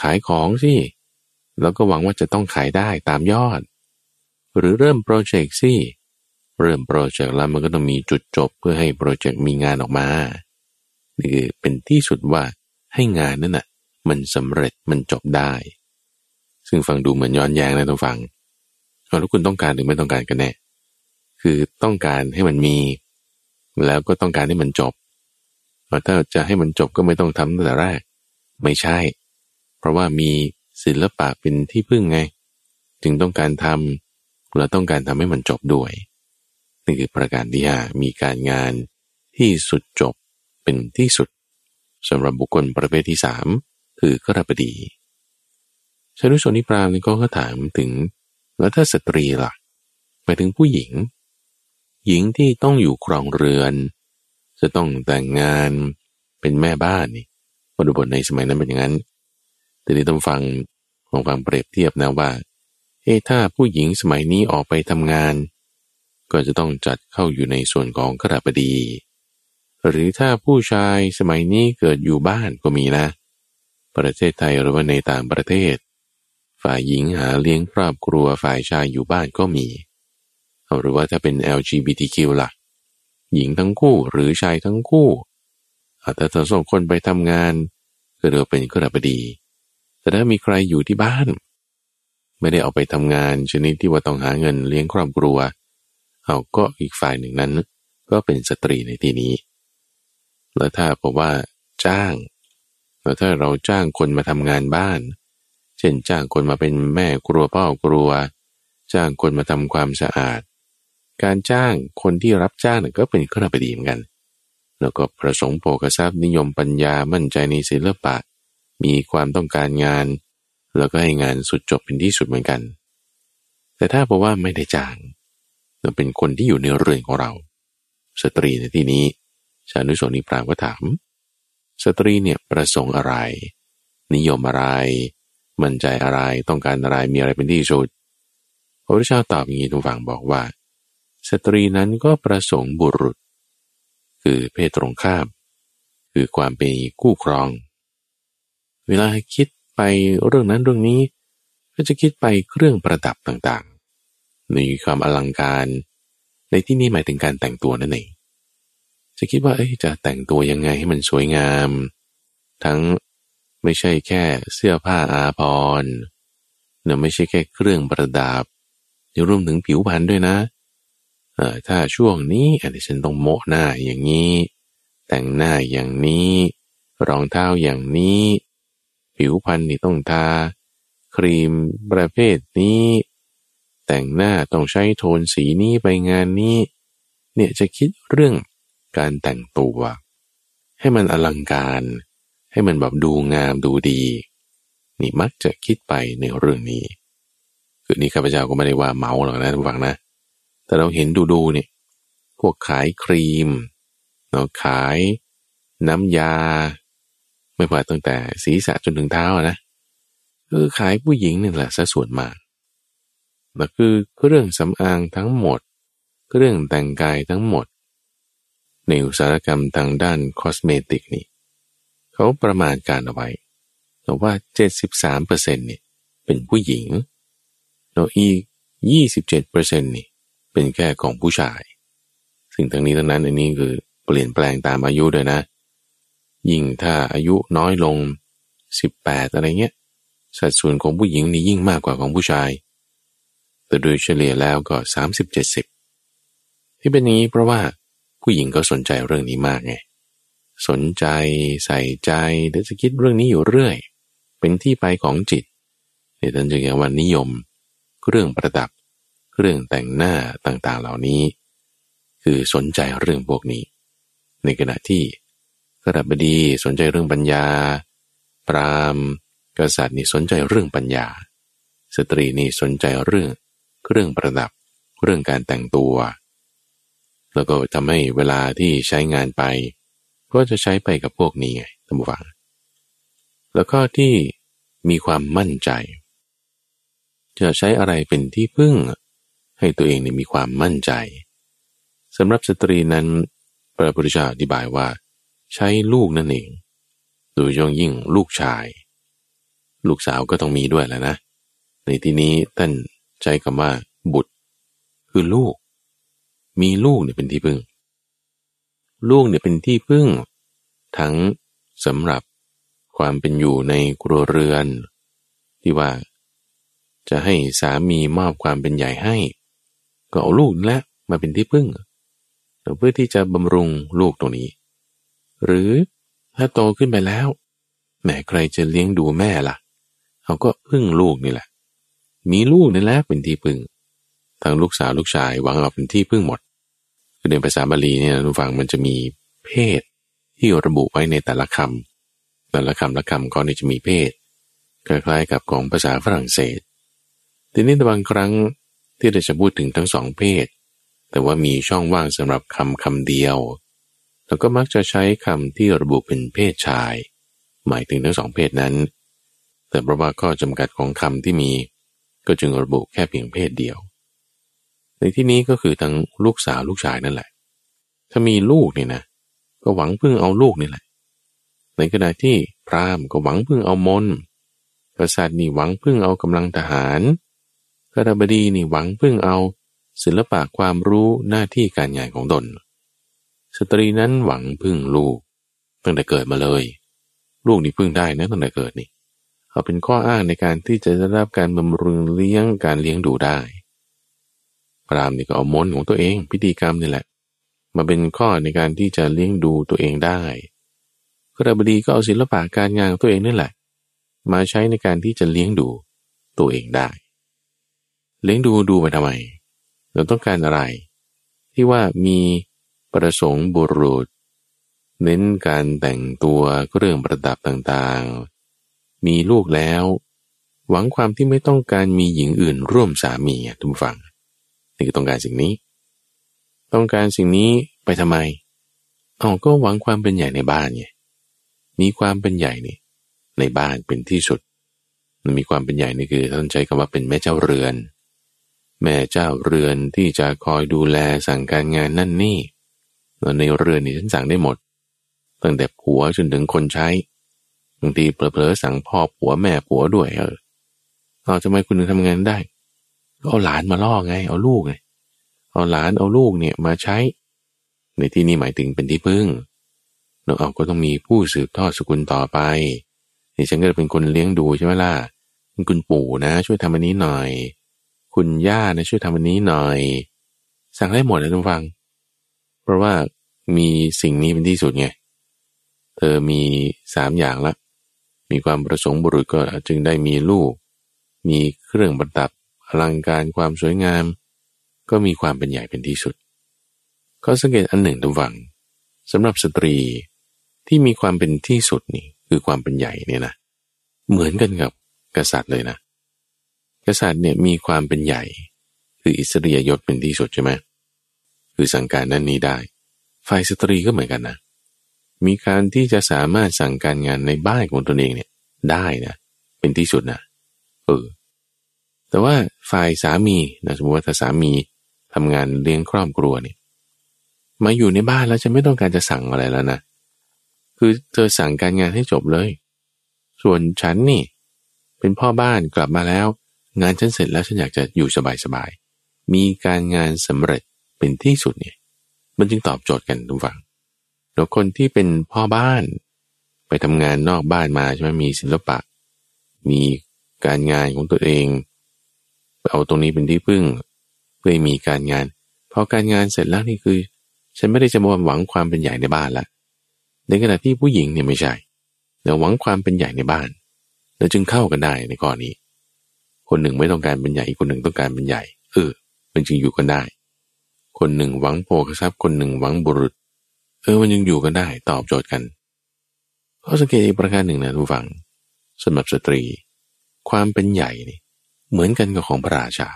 ขายของสิ แล้วก็หวังว่าจะต้องขายได้ตามยอด หรือเริ่มโปรเจกต์สิ เริ่มโปรเจกต์แล้วมันก็ต้องมีจุดจบเพื่อให้โปรเจกต์มีงานออกมา นี่คือเป็นที่สุดว่าให้งานนั้นน่ะมันสำเร็จมันจบได้ ซึ่งฟังดูเหมือนย้อนแย้งนะทุกฟังแล้วคุณต้องการหรือไม่ต้องการกันแน่ คือต้องการให้มันมี แล้วก็ต้องการให้มันจบถ้าจะให้มันจบก็ไม่ต้องทำตั้งแต่แรก ไม่ใช่ เพราะว่ามีศิลปะเป็นที่พึ่งไง จึงต้องการทำเราต้องการทำให้มันจบด้วยนี่คือประการที่ห้ามีการงานที่สุดจบเป็นที่สุดสำหรับบุคคลประเภทที่สามคือกระบดีชนุชนิพรามนี่ก็ถามถึงแล้วถ้าสตรีล่ะไปถึงผู้หญิง หญิงที่ต้องอยู่ครองเรือน จะต้องแต่งงานเป็นแม่บ้านนี่บริบทในสมัยนั้นเป็นอย่างนั้น แต่นี้ต้องฟังลองฟังเปรียบเทียบนะว่าเอ้ถ้าผู้หญิงสมัยนี้ออกไปทำงาน ก็จะต้องจัดเข้าอยู่ในส่วนของกระบดี หรือถ้าผู้ชายสมัยนี้เกิดอยู่บ้านก็มีนะ ประเทศไทยหรือว่าในต่างประเทศ ฝ่ายหญิงหาเลี้ยงครอบครัวฝ่ายชายอยู่บ้านก็มี หรือว่าถ้าเป็น LGBTQ ล่ะ หญิงทั้งคู่หรือชายทั้งคู่แต่ถ้าส่งคนไปทำงานก็เรียกเป็นกระบดี แต่ถ้ามีใครอยู่ที่บ้าน ไม่ได้เอาไปทำงานชนิดที่ว่าต้องหาเงินเลี้ยงครอบครัว เอาก็อีกฝ่ายหนึ่งนั้น ก็เป็นสตรีในที่นี้ แล้วถ้าบอกว่า จ้าง แล้วถ้าเราจ้างคนมาทำงานบ้าน เช่นจ้างคนมาเป็นแม่ครัวพ่อครัว จ้างคนมาทำความสะอาด การจ้างคนที่รับจ้างก็เป็นข้อดีเหมือนกัน แล้วก็ประสงค์โภกทรัพย์นิยมปัญญามั่นใจในศิลปะ มีความต้องการงาน แล้วก็ให้งานสุดจบเป็นที่สุดเหมือนกัน แต่ถ้าบอกว่าไม่ได้จ้างเราเป็นคนที่อยู่ในเรือนของเรา สตรีในที่นี้ ชานุสนิพรามก็ถาม สตรีเนี่ยประสงค์อะไร นิยมอะไร มั่นใจอะไรต้องการอะไรมีอะไรเป็นที่สุดพระพุทธเจ้าตอบอย่างนี้ทุกฝั่งบอกว่า สตรีนั้นก็ประสงค์บุรุษ คือเพศตรงข้าม คือความเป็นคู่ครอง เวลาคิดไปเรื่องนั้นเรื่องนี้ ก็จะคิดไปเครื่องประดับต่างๆมีความอลังการ ในที่นี้หมายถึงการแต่งตัวนั่นเองจะคิดว่าเอ้จะแต่งตัวยังไงให้มันสวยงาม ทั้งไม่ใช่แค่เสื้อผ้าอาภรณ์เนี่ยไม่ใช่แค่เครื่องประดับยังรวมถึงผิวพรรณด้วยนะเออถ้าช่วงนี้อันนี้ฉันต้องโมหน้าอย่างนี้ แต่งหน้าอย่างนี้ รองเท้าอย่างนี้ ผิวพรรณนี่ต้องทา ครีมประเภทนี้ แต่งหน้าต้องใช้โทนสีนี้ไปงานนี้ เนี่ยจะคิดเรื่องการแต่งตัว ให้มันอลังการ ให้มันแบบดูงามดูดี นี่มักจะคิดไปในเรื่องนี้ คือนี่ข้าพเจ้าก็ไม่ได้ว่าเมาหรอกนะทุกฝังนะ แต่เราเห็นดูดูเนี่ยพวกขายครีมเนาะขายน้ำยา ไม่ว่าตั้งแต่ศีรษะจนถึงเท้านะคือขายผู้หญิงนี่แหละซะส่วนมากแล้วคือเครื่องสำอางทั้งหมด เครื่องแต่งกายทั้งหมด ในอุตสาหกรรมทางด้านคอสเมติกนี่เขาประมาณการเอาไว้แต่ว่า 73%เนี่ยเป็นผู้หญิงแล้วอีก 27%นี่เป็นแค่ของผู้ชายสิ่งทั้งนี้ทั้งนั้นอันนี้คือเปลี่ยนแปลงตามอายุด้วยนะ ยิ่งถ้าอายุน้อยลง 18 อะไรเงี้ย สัดส่วนของผู้หญิงนี่ยิ่งมากกว่าของผู้ชาย แต่โดยเฉลี่ยแล้วก็ 30-70 ที่เป็นนี้เพราะว่าผู้หญิงก็สนใจเรื่องนี้มากไง สนใจใส่ใจเดี๋ยวจะคิดเรื่องนี้อยู่เรื่อย เป็นที่ไปของจิตในท่านจึงเรียกว่านิยม เรื่องประดับ เรื่องแต่งหน้าต่างๆเหล่านี้ คือสนใจเรื่องพวกนี้ ในขณะที่ ระดับบดีสนใจเรื่องปัญญา ปรามกษัตริย์นี่สนใจเรื่องปัญญา สตรีนี่สนใจเรื่องเครื่องประดับ เรื่องการแต่งตัว แล้วก็ทำให้เวลาที่ใช้งานไป ก็จะใช้ไปกับพวกนี้ไงท่านผู้ฟังแล้วก็ที่มีความมั่นใจ จะใช้อะไรเป็นที่พึ่ง ให้ตัวเองนี่มีความมั่นใจสำหรับสตรีนั้นพระพุทธเจ้าอธิบายว่า ใช้ลูกนั่นเอง โดยย่งยิ่งลูกชาย ลูกสาวก็ต้องมีด้วยแล้วนะ ในที่นี้ท่านใช้คำว่า บุตร คือลูก มีลูกเนี่ยเป็นที่พึ่ง ลูกเนี่ยเป็นที่พึ่ง ทั้งสำหรับความเป็นอยู่ในครัวเรือน ที่ว่า จะให้สามีมอบความเป็นใหญ่ให้ ก็เอาลูกและมาเป็นที่พึ่งเพื่อที่จะบำรุงลูกตรงนี้ หรือถ้าโตขึ้นไปแล้ว แม่ใครจะเลี้ยงดูแม่ละ่ะเขาก็พึ่งลูกนี่แหละ มีลูกนี่แหละเป็นที่พึ่งทั้งลูกสาวลูกชายหวังเอาเป็นที่พึ่งหมดคือในภาษาบาลีเนี่ยทุกฝั่งมันจะมีเพศ ที่ระบุไว้ในแต่ละคำแต่ละคำละคำก็จะมีเพศคล้ายๆกับของภาษาฝรั่งเศส ทีนี้บางครั้งที่เราจะพูดถึงทั้งสองเพศ แต่ว่ามีช่องว่างสำหรับคำคำเดียว แล้วก็มักจะใช้คำที่ระบุเป็นเพศชาย หมายถึงทั้งสองเพศนั้น แต่เพราะว่าข้อจำกัดของคำที่มี ก็จึงระบุแค่เพียงเพศเดียว ในที่นี้ก็คือทั้งลูกสาวลูกชายนั่นแหละ ถ้ามีลูกเนี่ยนะ ก็หวังพึ่งเอาลูกนี่แหละ ในขณะที่พราหมณ์ก็หวังพึ่งเอามนกษัตริย์นี่หวังพึ่งเอากำลังทหารกระบดีนี่หวังพึ่งเอาศิลปะความรู้หน้าที่การงานของตน สตรีนั้นหวังพึ่งลูก ตั้งแต่เกิดมาเลย ลูกนี่พึ่งได้นะตั้งแต่เกิดนี่เอาเป็นข้ออ้างในการที่จะได้รับการบำรุงเลี้ยงการเลี้ยงดูได้พรามนี่ก็เอามนของตัวเอง พิธีกรรมนี่แหละ มาเป็นข้อในการที่จะเลี้ยงดูตัวเองได้กระบดีก็เอาศิลปะการงานของตัวเองนี่แหละ มาใช้ในการที่จะเลี้ยงดูตัวเองได้ เลี้ยงดูดูไปทำไม เราต้องการอะไร ที่ว่ามี ประสงค์บุรุษ เน้นการแต่งตัวเครื่องประดับต่างๆ มีลูกแล้ว หวังความที่ไม่ต้องการมีหญิงอื่นร่วมสามีทุกฝั่งนี่คือต้องการสิ่งนี้ ต้องการสิ่งนี้ไปทำไมเอาก็หวังความเป็นใหญ่ในบ้านไงมีความเป็นใหญ่นี่ในบ้านเป็นที่สุด มันมีความเป็นใหญ่นี่คือท่านใช้คำว่าเป็นแม่เจ้าเรือน แม่เจ้าเรือนที่จะคอยดูแลสั่งการงานนั่นนี่ ในเรือนนี่ฉันสั่งได้หมด ตั้งแต่ผัวจนถึงคนใช้บางทีเผลอๆสั่งพ่อผัวแม่ผัวด้วยเออเอาทำไมคุณถึงทำงานได้ เอาหลานมาล่อไง เอาลูกไงเอาหลานเอาลูกเนี่ยมาใช้ ในที่นี้หมายถึงเป็นที่พึ่งเราเอาก็ต้องมีผู้สืบทอดสกุลต่อไปนี่ฉันก็เป็นคนเลี้ยงดูใช่ไหมล่ะคุณปู่นะ ช่วยทำอันนี้หน่อย คุณย่านะช่วยทำอันนี้หน่อย สั่งได้หมดเลยทุกฟัง เพราะว่ามีสิ่งนี้เป็นที่สุดไง เธอมีสามอย่างละ มีความประสงค์บุรุษก็จึงได้มีลูก มีเครื่องประดับอลังการความสวยงาม ก็มีความเป็นใหญ่เป็นที่สุด ก็สังเกตอันหนึ่งทุกฝังสำหรับสตรีที่มีความเป็นที่สุดนี่คือความเป็นใหญ่เนี่ยนะเหมือนกันกับกษัตริย์เลยนะ กษัตริย์เนี่ยมีความเป็นใหญ่ คืออิสริยยศเป็นที่สุดใช่ไหม คือสั่งการนั้นนี้ได้ ฝ่ายสตรีก็เหมือนกันนะ มีการที่จะสามารถสั่งการงานในบ้านของตนเองเนี่ยได้นะ เป็นที่สุดนะเออแต่ว่าฝ่ายสามีนะสมมติว่าถ้าสามีทำงานเลี้ยงครอบครัวเนี่ย มาอยู่ในบ้านแล้วจะไม่ต้องการจะสั่งอะไรแล้วนะคือเธอสั่งการงานให้จบเลย ส่วนฉันนี่ เป็นพ่อบ้านกลับมาแล้ว งานฉันเสร็จแล้วฉันอยากจะอยู่สบายๆมีการงานสำเร็จ เป็นที่สุดเนี่ย มันจึงตอบโจทย์กันทุกฝั่งแล้วคนที่เป็นพ่อบ้าน ไปทำงานนอกบ้านมาใช่ไหมมีศิลปะ มีการงานของตัวเองเอาตรงนี้เป็นที่พึ่งเพื่อมีการงานพอการงานเสร็จแล้วนี่คือ ฉันไม่ได้จะมาหวังความเป็นใหญ่ในบ้านละในขณะที่ผู้หญิงเนี่ยไม่ใช่แต่หวังความเป็นใหญ่ในบ้าน แล้วจึงเข้ากันได้ในกรณีคนหนึ่งไม่ต้องการเป็นใหญ่คนหนึ่งต้องการเป็นใหญ่เออมันจึงอยู่กันได้ คนหนึ่งหวังโภคทรัพย์คนหนึ่งหวังบุรุษ เออมันยังอยู่กันได้ตอบโจทย์กันข้อสังเกตอีกประการหนึ่งนะทุกฝังสำหรับสตรี ความเป็นใหญ่นี่เหมือนกันกับของพระราชา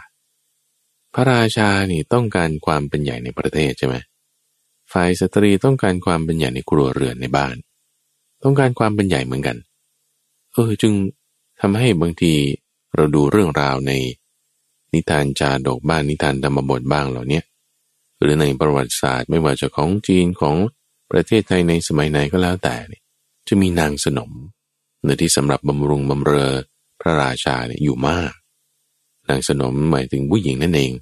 พระราชานี่ต้องการความเป็นใหญ่ในประเทศใช่ไหมฝ่ายสตรีต้องการความเป็นใหญ่ในครัวเรือนในบ้าน ต้องการความเป็นใหญ่เหมือนกัน เออจึงทำให้บางทีเราดูเรื่องราวในนิทานจาดกบ้างนิทานธรรมบทบ้างเหล่านี้ หรือในประวัติศาสตร์ ไม่ว่าจะของจีนของประเทศไทยในสมัยไหนก็แล้วแต่เนี่ยจะมีนางสนมเนื้อที่สำหรับบำรุงบำเรอพระราชาเนี่ยอยู่มาก นางสนมหมายถึงผู้หญิงนั่นเอง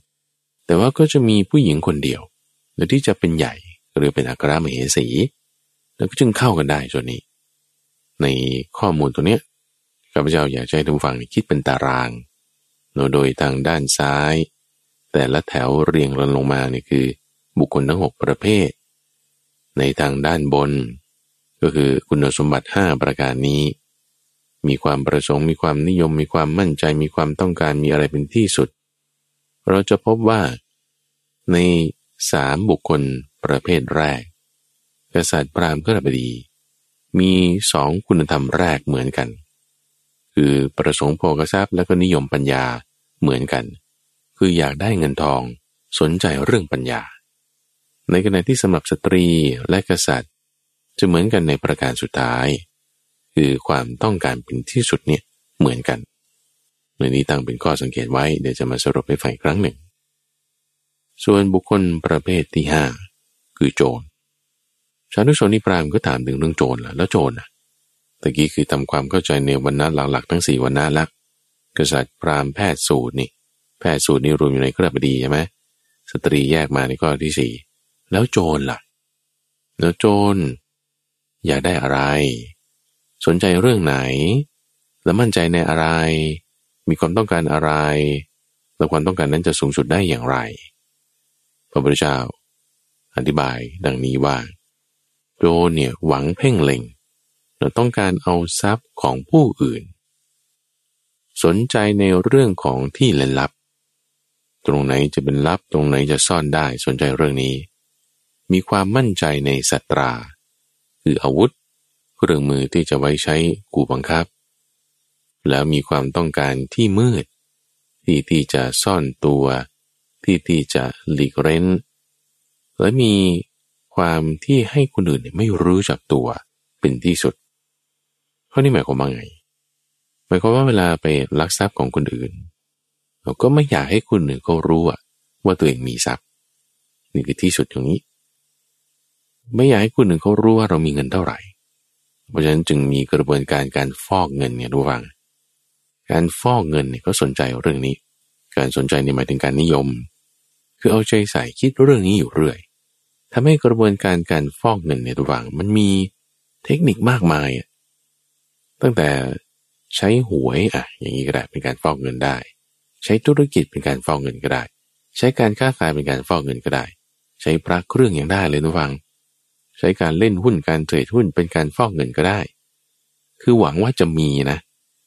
แต่ว่าก็จะมีผู้หญิงคนเดียวเนื้อที่จะเป็นใหญ่หรือเป็นอัครมเหสี แล้วก็จึงเข้ากันได้ส่วนนี้ ในข้อมูลตัวเนี้ยข้าพเจ้าอยากให้ทุกฝั่งคิดเป็นตารางโดยทางด้านซ้าย แต่ละแถวเรียงรันลงมานี่คือ บุคคลทั้งหกประเภท ในทางด้านบน ก็คือคุณสมบัติ 5 ประการนี้ มีความประสงค์มีความนิยม มีความมั่นใจมีความต้องการมีอะไรเป็นที่สุด เราจะพบว่าในสามบุคคลประเภทแรก กษัตริย์ปรามก็ระบดี มีสองคุณธรรมแรกเหมือนกัน คือประสงค์โภกทรัพย์และก็นิยมปัญญาเหมือนกัน คืออยากได้เงินทองสนใจเรื่องปัญญา ในขณะที่สำหรับสตรีและกษัตริย์ จะเหมือนกันในประการสุดท้าย คือความต้องการเป็นที่สุดเนี่ยเหมือนกันในนี้ตั้งเป็นข้อสังเกตไว้เดี๋ยวจะมาสรุปให้ฟังครั้งหนึ่ง ส่วนบุคคลประเภทที่ห้าคือโจรชานุชนิปรามก็ถามถึงเรื่องโจรล่ะแล้วโจรอะตะกี้คือทำความเข้าใจในวันนั้นหลักๆทั้งสี่วันนั้นละกษัตริย์พราหมณ์แพทย์สูตรนี่ แพทย์สูตรนี่รวมอยู่ในเครือพดีใช่ไหมสตรีแยกมาในข้อที่สี่แล้วโจรล่ะ แล้วโจรอยากได้อะไร สนใจเรื่องไหน แล้วมั่นใจในอะไร มีความต้องการอะไร แล้วความต้องการนั้นจะสูงสุดได้อย่างไร พระพุทธเจ้าอธิบายดังนี้ว่า โจรเนี่ยหวังเพ่งเล็งเราต้องการเอาทรัพย์ของผู้อื่น สนใจในเรื่องของที่ล่นลับ ตรงไหนจะเป็นลับตรงไหนจะซ่อนได้สนใจเรื่องนี้ มีความมั่นใจในสัตรา คืออาวุธเครื่องมือที่จะไว้ใช้กูบังคับ แล้วมีความต้องการที่มืด ที่ที่จะซ่อนตัว ที่ที่จะหลีกเร้น และมีความที่ให้คนอื่นไม่รู้จักตัวเป็นที่สุดข้อนี้หมายความว่าไงหมายความว่าเวลาไปลักทรัพย์ของคนอื่น เราก็ไม่อยากให้คนอื่นเขารู้ว่าตัวเองมีทรัพย์ นี่คือที่สุดอย่างนี้ ไม่อยากให้คนอื่นเขารู้ว่าเรามีเงินเท่าไหร่ เพราะฉะนั้นจึงมีกระบวนการการฟอกเงินเนี่ยดูฟัง การฟอกเงินเนี่ยก็สนใจเรื่องนี้ การสนใจนี่หมายถึงการนิยม คือเอาใจใส่คิดเรื่องนี้อยู่เรื่อยทำให้กระบวนการการฟอกเงินเนี่ยดูฟังมันมีเทคนิคมากมาย ตั้งแต่ใช้หวยอะอย่างนี้ก็ได้เป็นการฟอกเงินได้ ใช้ธุรกิจเป็นการฟอกเงินก็ได้ ใช้การค้าขายเป็นการฟอกเงินก็ได้ ใช้พระเครื่องอย่างได้เลยนะฟัง ใช้การเล่นหุ้นการเทรดหุ้นเป็นการฟอกเงินก็ได้ คือหวังว่าจะมีนะ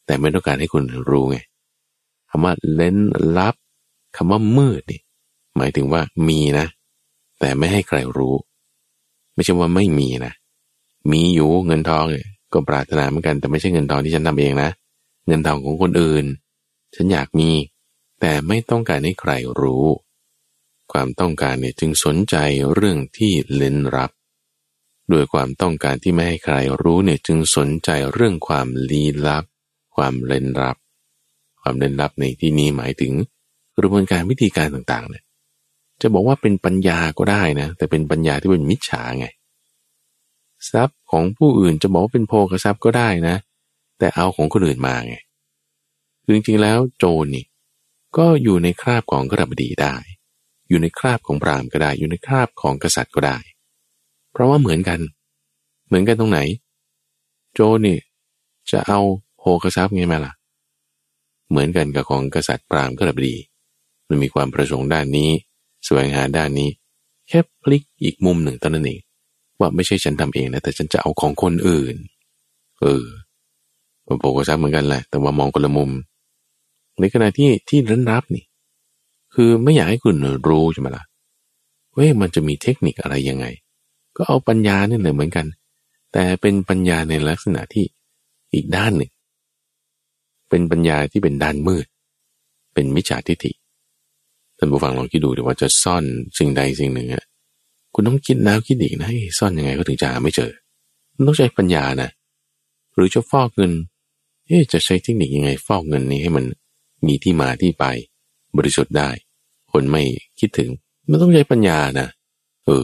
แต่ไม่ต้องการให้คนรู้ไงคำว่าเล่นลับคำว่ามืดนี่หมายถึงว่ามีนะ แต่ไม่ให้ใครรู้ ไม่ใช่ว่าไม่มีนะ มีอยู่เงินทองเนี่ยก็ปรารถนาเหมือนกันแต่ไม่ใช่เงินทองที่ฉันทำเองนะ เงินทองของคนอื่น ฉันอยากมี แต่ไม่ต้องการให้ใครรู้ ความต้องการเนี่ยจึงสนใจเรื่องที่เล่นรับด้วยความต้องการที่ไม่ให้ใครรู้เนี่ยจึงสนใจเรื่องความลี้ลับ ความเล่นรับ ความเล่นลับในที่นี้หมายถึงกระบวนการวิธีการต่างๆเนี่ยจะบอกว่าเป็นปัญญาก็ได้นะ แต่เป็นปัญญาที่เป็นมิจฉาไง ทรัพย์ของผู้อื่นจะบอกว่าเป็นโภคทรัพย์ก็ได้นะ แต่เอาของคนอื่นมาไงจริงๆแล้วโจรนี่ ก็อยู่ในคราบของกระบดีได้ อยู่ในคราบของพราหมณ์ก็ได้ อยู่ในคราบของกษัตริย์ก็ได้ เพราะว่าเหมือนกัน เหมือนกันตรงไหน โจนี่จะเอาโภคทรัพย์ไงมาล่ะ เหมือนกันกับของกษัตริย์พราหมณ์กระบดี มันมีความประสงค์ด้านนี้แสวงหาด้านนี้ แค่พลิกอีกมุมหนึ่งตอนนั้นเองว่าไม่ใช่ฉันทำเองนะแต่ฉันจะเอาของคนอื่น เออผมบอกก็ซ้ำเหมือนกันแหละ แต่ว่ามองคนละมุม ในขณะที่ที่รันรับนี่ คือไม่อยากให้คุณรู้ใช่ไหมล่ะเว้ยมันจะมีเทคนิคอะไรยังไง ก็เอาปัญญาเนี่ยเหมือนกัน แต่เป็นปัญญาในลักษณะที่อีกด้านหนึ่ง เป็นปัญญาที่เป็นด้านมืด เป็นมิจฉาทิฏฐิท่านผู้ฟังลองคิดดูดีว่าจะซ่อนสิ่งใดสิ่งหนึ่งอะคุณต้องคิดแล้วคิดอีกนะซ่อนยังไงก็ถึงจะหาไม่เจอต้องใช้ปัญญานะหรือจะฟอกเงินเอ๊จะใช้เทคนิคยังไงฟอกเงินนี้ให้มัน มีที่มาที่ไป บริสุทธิ์ได้ คนไม่คิดถึง มันต้องใช้ปัญญานะเออ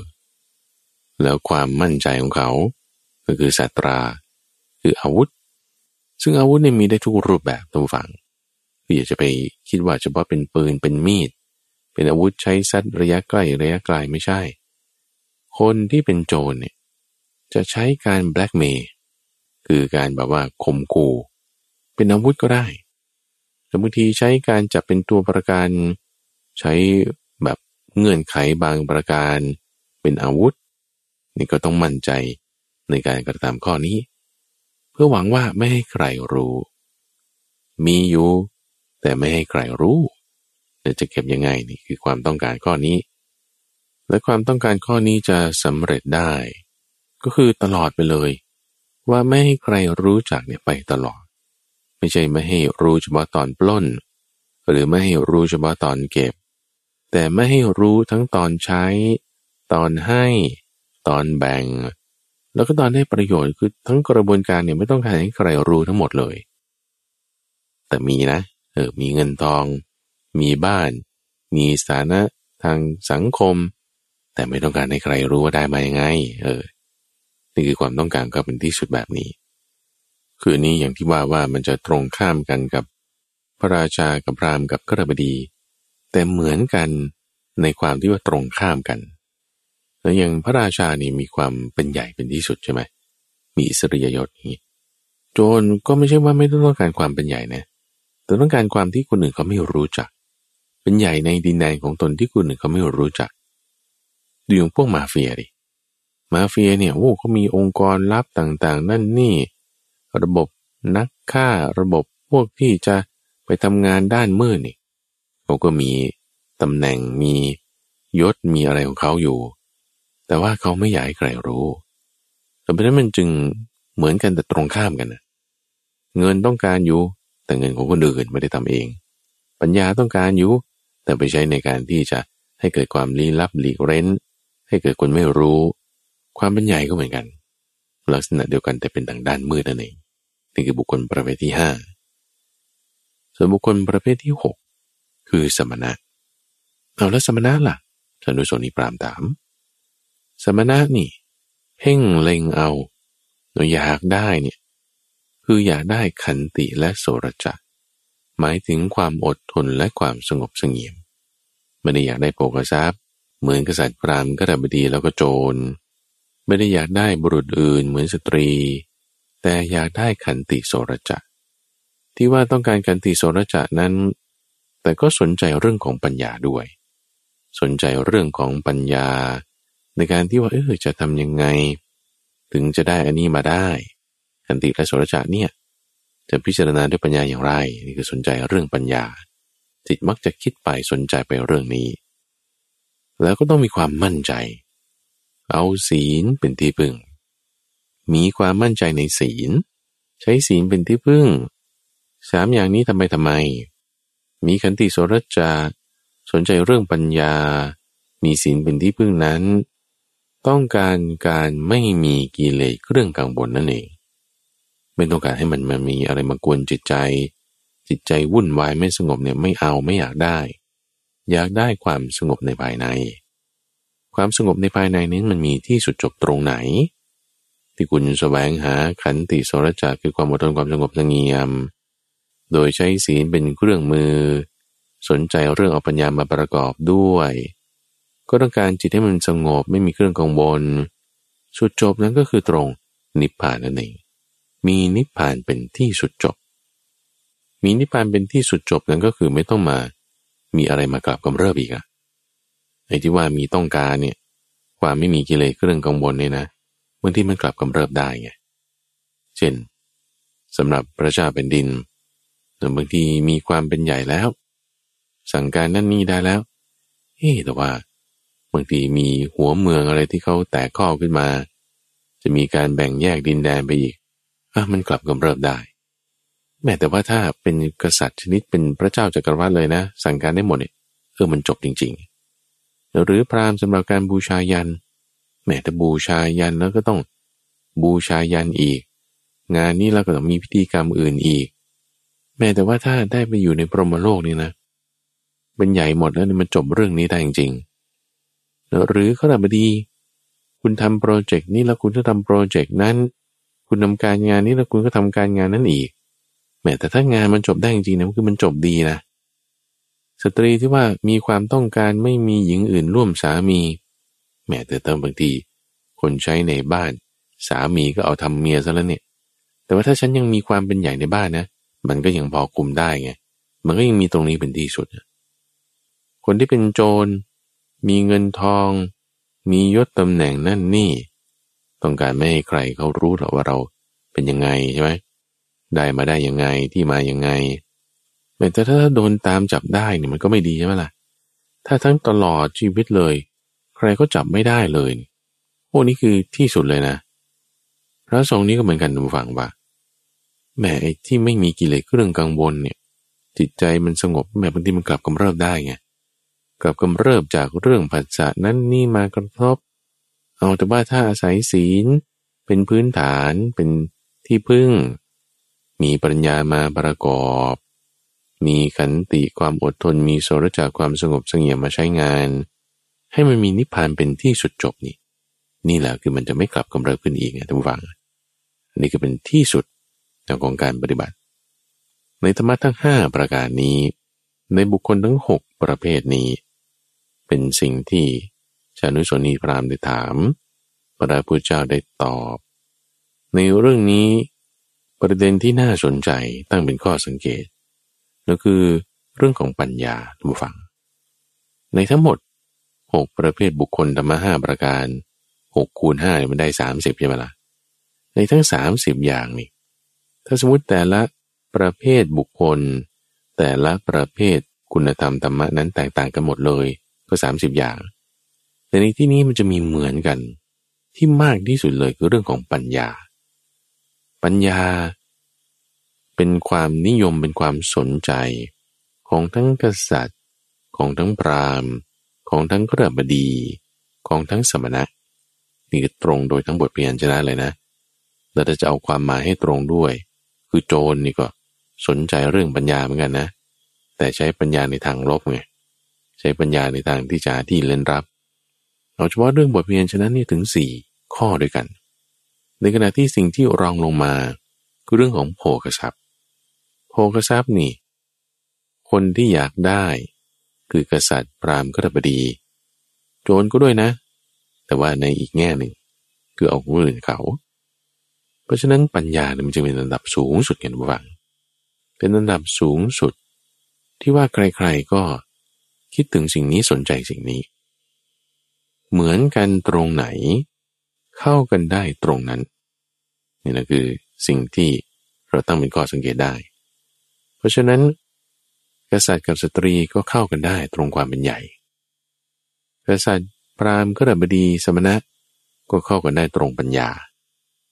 แล้วความมั่นใจของเขา ก็คือสัตรา คืออาวุธ ซึ่งอาวุธเนี่ยมีได้ทุกรูปแบบตัวฝังคืออย่าจะไปคิดว่าเฉพาะเป็นปืนเป็นมีด เป็นอาวุธใช้ซัดระยะใกล้ระยะไกลไม่ใช่ คนที่เป็นโจรเนี่ยจะใช้การแบล็กเมย์คือการแบบว่าข่มขู่เป็นอาวุธก็ได้ แต่บางทีใช้การจับเป็นตัวประกัน ใช้แบบเงื่อนไขบางประการ เป็นอาวุธ นี่ก็ต้องมั่นใจในการกระทำข้อนี้ เพื่อหวังว่าไม่ให้ใครรู้ มีอยู่ แต่ไม่ให้ใครรู้จะเก็บยังไงนี่คือความต้องการข้อนี้ และความต้องการข้อนี้จะสำเร็จได้ ก็คือตลอดไปเลย ว่าไม่ให้ใครรู้จักเนี่ยไปตลอด ไม่ใช่ไม่ให้รู้เฉพาะตอนปล้น หรือไม่ให้รู้เฉพาะตอนเก็บ แต่ไม่ให้รู้ทั้งตอนใช้ ตอนให้ ตอนแบ่ง แล้วก็ตอนได้ประโยชน์คือทั้งกระบวนการเนี่ยไม่ต้องการให้ใครรู้ทั้งหมดเลย แต่มีนะเออมีเงินทอง มีบ้าน มีสถานะทางสังคม แต่ไม่ต้องการให้ใครรู้ว่าได้มายังไง เออนี่คือความต้องการก็เป็นที่สุดแบบนี้ คือนี้อย่างที่ว่าว่ามันจะตรงข้ามกันกับ พระราชากับพราหมณ์กับกระบดี แต่เหมือนกันในความที่ว่าตรงข้ามกันแล้วอย่างพระราชานี่มีความเป็นใหญ่เป็นที่สุดใช่ไหมมีอิสริยยศนี้ โจรก็ไม่ใช่ว่าไม่ต้องการความเป็นใหญ่นะแต่ต้องการความที่คนอื่นเขาไม่รู้จัก เป็นใหญ่ในดินแดนของตนที่คนหนึ่งเขาไม่รู้จักดูอย่างพวกมาเฟียดิมาเฟียเนี่ยโอ้เขามีองค์กรลับต่างๆ นั่นนี่ ระบบนักฆ่าระบบพวกที่จะไปทำงานด้านมืดนี่เขาก็มีตำแหน่งมียศมีอะไรของเขาอยู่ แต่ว่าเขาไม่อยากให้ใครรู้แต่เพราะนั้นมันจึงเหมือนกันแต่ตรงข้ามกันนะเงินต้องการอยู่แต่เงินของคนอื่นไม่ได้ทำเอง ปัญญาต้องการอยู่แต่ไปใช้ในการที่จะให้เกิดความลี้ลับหลีกเร้น ให้เกิดคนไม่รู้ ความเป็นใหญ่ก็เหมือนกัน ลักษณะเดียวกันแต่เป็นทางด้านมืดนั่นเอง นี่คือบุคคลประเภทที่ห้าส่วนบุคคลประเภทที่หกคือสมณะเอาแล้วสมณะล่ะสนุสนีปรามถาม สมณะนี่เพ่งเล็งเอาเราอยากได้เนี่ยคืออยากได้ขันติและโสรจักหมายถึงความอดทนและความสงบสงเงียมไม่ได้อยากได้โภกทรัพย์เหมือนกษัตริย์พราหมณ์กระบดีแล้วก็โจร ไม่ได้อยากได้บุรุษอื่นเหมือนสตรี แต่อยากได้ขันติโสรจะที่ว่าต้องการขันติโสรจะนั้น แต่ก็สนใจเรื่องของปัญญาด้วย สนใจเรื่องของปัญญา ในการที่ว่าเออจะทำยังไง ถึงจะได้อันนี้มาได้ขันติและโสรจะเนี่ยจะพิจารณาด้วยปัญญาอย่างไรนี่คือสนใจเรื่องปัญญา จิตมักจะคิดไปสนใจไปเรื่องนี้ แล้วก็ต้องมีความมั่นใจ เอาศีลเป็นที่พึ่ง มีความมั่นใจในศีล ใช้ศีลเป็นที่พึ่งสามอย่างนี้ทำไมทำไม มีขันติโสรจาสนใจเรื่องปัญญา มีศีลเป็นที่พึ่งนั้น ต้องการการไม่มีกิเลสเครื่องกังวลนั่นเองไม่ต้องการให้มันมันมีอะไรมากวนจิตใจ จิตใจวุ่นวายไม่สงบเนี่ยไม่เอาไม่อยากได้ อยากได้ความสงบในภายใน ความสงบในภายในนี้มันมีที่สุดจบตรงไหน ที่คุณแสวงหาขันติสรจาคือความอดทนความสงบสงียม โดยใช้ศีลเป็นเครื่องมือ สนใจเรื่องเอาปัญญามาประกอบด้วย ก็ต้องการจิตให้มันสงบไม่มีเครื่องกังวลสุดจบนั้นก็คือตรงนิพพานนั่นเองมีนิพพานเป็นที่สุดจบ มีนิพพานเป็นที่สุดจบนั้นก็คือไม่ต้องมา มีอะไรมากลับกำเริบอีกอะไอ้ที่ว่ามีต้องการเนี่ย ความไม่มีกิเลสเครื่องกังวลเนี่ยนะ บางทีมันกลับกำเริบได้ไง เช่นสำหรับพระเจ้าเป็นดินบางทีมีความเป็นใหญ่แล้ว สั่งการนั่นนี่ได้แล้วเฮ้แต่ว่าบางทีมีหัวเมืองอะไรที่เขาแตกข้อขึ้นมา จะมีการแบ่งแยกดินแดนไปอีกอะมันกลับกำเริบได้ แม้แต่ว่าถ้าเป็นกษัตริย์ชนิดเป็นพระเจ้าจักรวรรดิเลยนะ สั่งการได้หมดเนี่ยเออมันจบจริง ๆ หรือพราหมณ์สำหรับการบูชายัน แม้แต่บูชายันแล้วก็ต้องบูชายันอีก งานนี้เราก็ต้องมีพิธีกรรมอื่นอีก แม้แต่ว่าถ้าได้ไปอยู่ในพรหมโลกนี่นะเป็นใหญ่หมดแล้วมันจบเรื่องนี้ได้จริงๆหรือข้าราบดี คุณทำโปรเจกต์นี้แล้วคุณก็ทำโปรเจกต์นั้น คุณทาการงานนี้แล้วคุณก็ทำการงานนั้นอีกแม้แต่ถ้างานมันจบได้จริงๆนะคือมันจบดีนะสตรีที่ว่ามีความต้องการไม่มีหญิงอื่นร่วมสามี แม้แต่เติมบางที คนใช้ในบ้าน สามีก็เอาทำเมียซะแล้วเนี่ย แต่ว่าถ้าฉันยังมีความเป็นใหญ่ในบ้านนะ มันก็ยังพอคุมได้ไง มันก็ยังมีตรงนี้เป็นที่สุด คนที่เป็นโจร มีเงินทอง มียศตำแหน่งนั่นนี่ ต้องการไม่ให้ใครเขารู้หรอกว่าเราเป็นยังไงใช่ไหมได้มาได้ยังไงที่มายังไงแต่ถ้าโดนตามจับได้เนี่ยมันก็ไม่ดีใช่ไหมล่ะ ถ้าทั้งตลอดชีวิตเลย ใครก็จับไม่ได้เลยโอ้นี่คือที่สุดเลยนะ พระสงฆ์นี้ก็เหมือนกันดูฟังว่าแหมไอ้ที่ไม่มีกิเลสเรื่องกังวลเนี่ย จิตใจมันสงบแม้บางทีมันกลับกำเริบได้ไงกลับกำเริบจากเรื่องผัสสะนั้นนี่มากระทบ เอาแต่ว่าถ้าอาศัยศีล เป็นพื้นฐานเป็นที่พึ่ง มีปัญญามาประกอบ มีขันติความอดทนมีโสรจากความสงบเสงี่ยมมาใช้งาน ให้มันมีนิพพานเป็นที่สุดจบนี่ นี่แหละคือมันจะไม่กลับกำเริบขึ้นอีกนะท่านผู้ฟังนี่ก็เป็นที่สุดของการปฏิบัติ ในธรรมะทั้งห้าประการนี้ ในบุคคลทั้งหกประเภทนี้ เป็นสิ่งที่ชานุสนีพรามได้ถาม พระพุทธเจ้าได้ตอบ ในเรื่องนี้ประเด็นที่น่าสนใจตั้งเป็นข้อสังเกตก็คือเรื่องของปัญญาทุกฝัง ในทั้งหมด หกประเภทบุคคลธรรมะห้าประการหกคูณห้ามันได้สามสิบใช่ไหมละ่ะ ในทั้งสามสิบอย่างนี่ ถ้าสมมติแต่ละประเภทบุคคล แต่ละประเภทคุณธรรมธรรมะนั้นแตกต่างกันหมดเลยก็สามสิบอย่าง แต่ในที่นี้มันจะมีเหมือนกันที่มากที่สุดเลยคือเรื่องของปัญญา ปัญญา เป็นความนิยมเป็นความสนใจ ของทั้งกษัตริย์ ของทั้งพราหมณ์ ของทั้งกระบดีของทั้งสมณะนี่ตรงโดยทั้งบทเพียนชนะเลยนะแล้วจะเอาความหมายให้ตรงด้วย คือโจรนี่ก็สนใจเรื่องปัญญาเหมือนกันนะ แต่ใช้ปัญญาในทางลบไงใช้ปัญญาในทางที่จะที่เล่นรับเอาเฉพาะเรื่องบทเพียนชนะนี่ถึงสี่ข้อด้วยกัน ในขณะที่สิ่งที่รองลงมาคือเรื่องของโภคทรัพย์โภคทรัพย์นี่ คนที่อยากได้ คือกษัตริย์ พราหมณ์ก็ระบดี โจรก็ด้วยนะ แต่ว่าในอีกแง่หนึ่งคือเอาคนอื่นเขา เพราะฉะนั้นปัญญาเนี่ยมันจะเป็นระดับสูงสุดกันบ้างเป็นระดับสูงสุด ที่ว่าใครๆก็คิดถึงสิ่งนี้สนใจสิ่งนี้ เหมือนกันตรงไหน เข้ากันได้ตรงนั้นนี่นะคือสิ่งที่เราตั้งเป็นข้อสังเกตได้ เพราะฉะนั้น กษัตริย์กับสตรีก็เข้ากันได้ตรงความเป็นใหญ่ กษัตริย์พราหมณ์ก็ระบดีสมณะก็เข้ากันได้ตรงปัญญา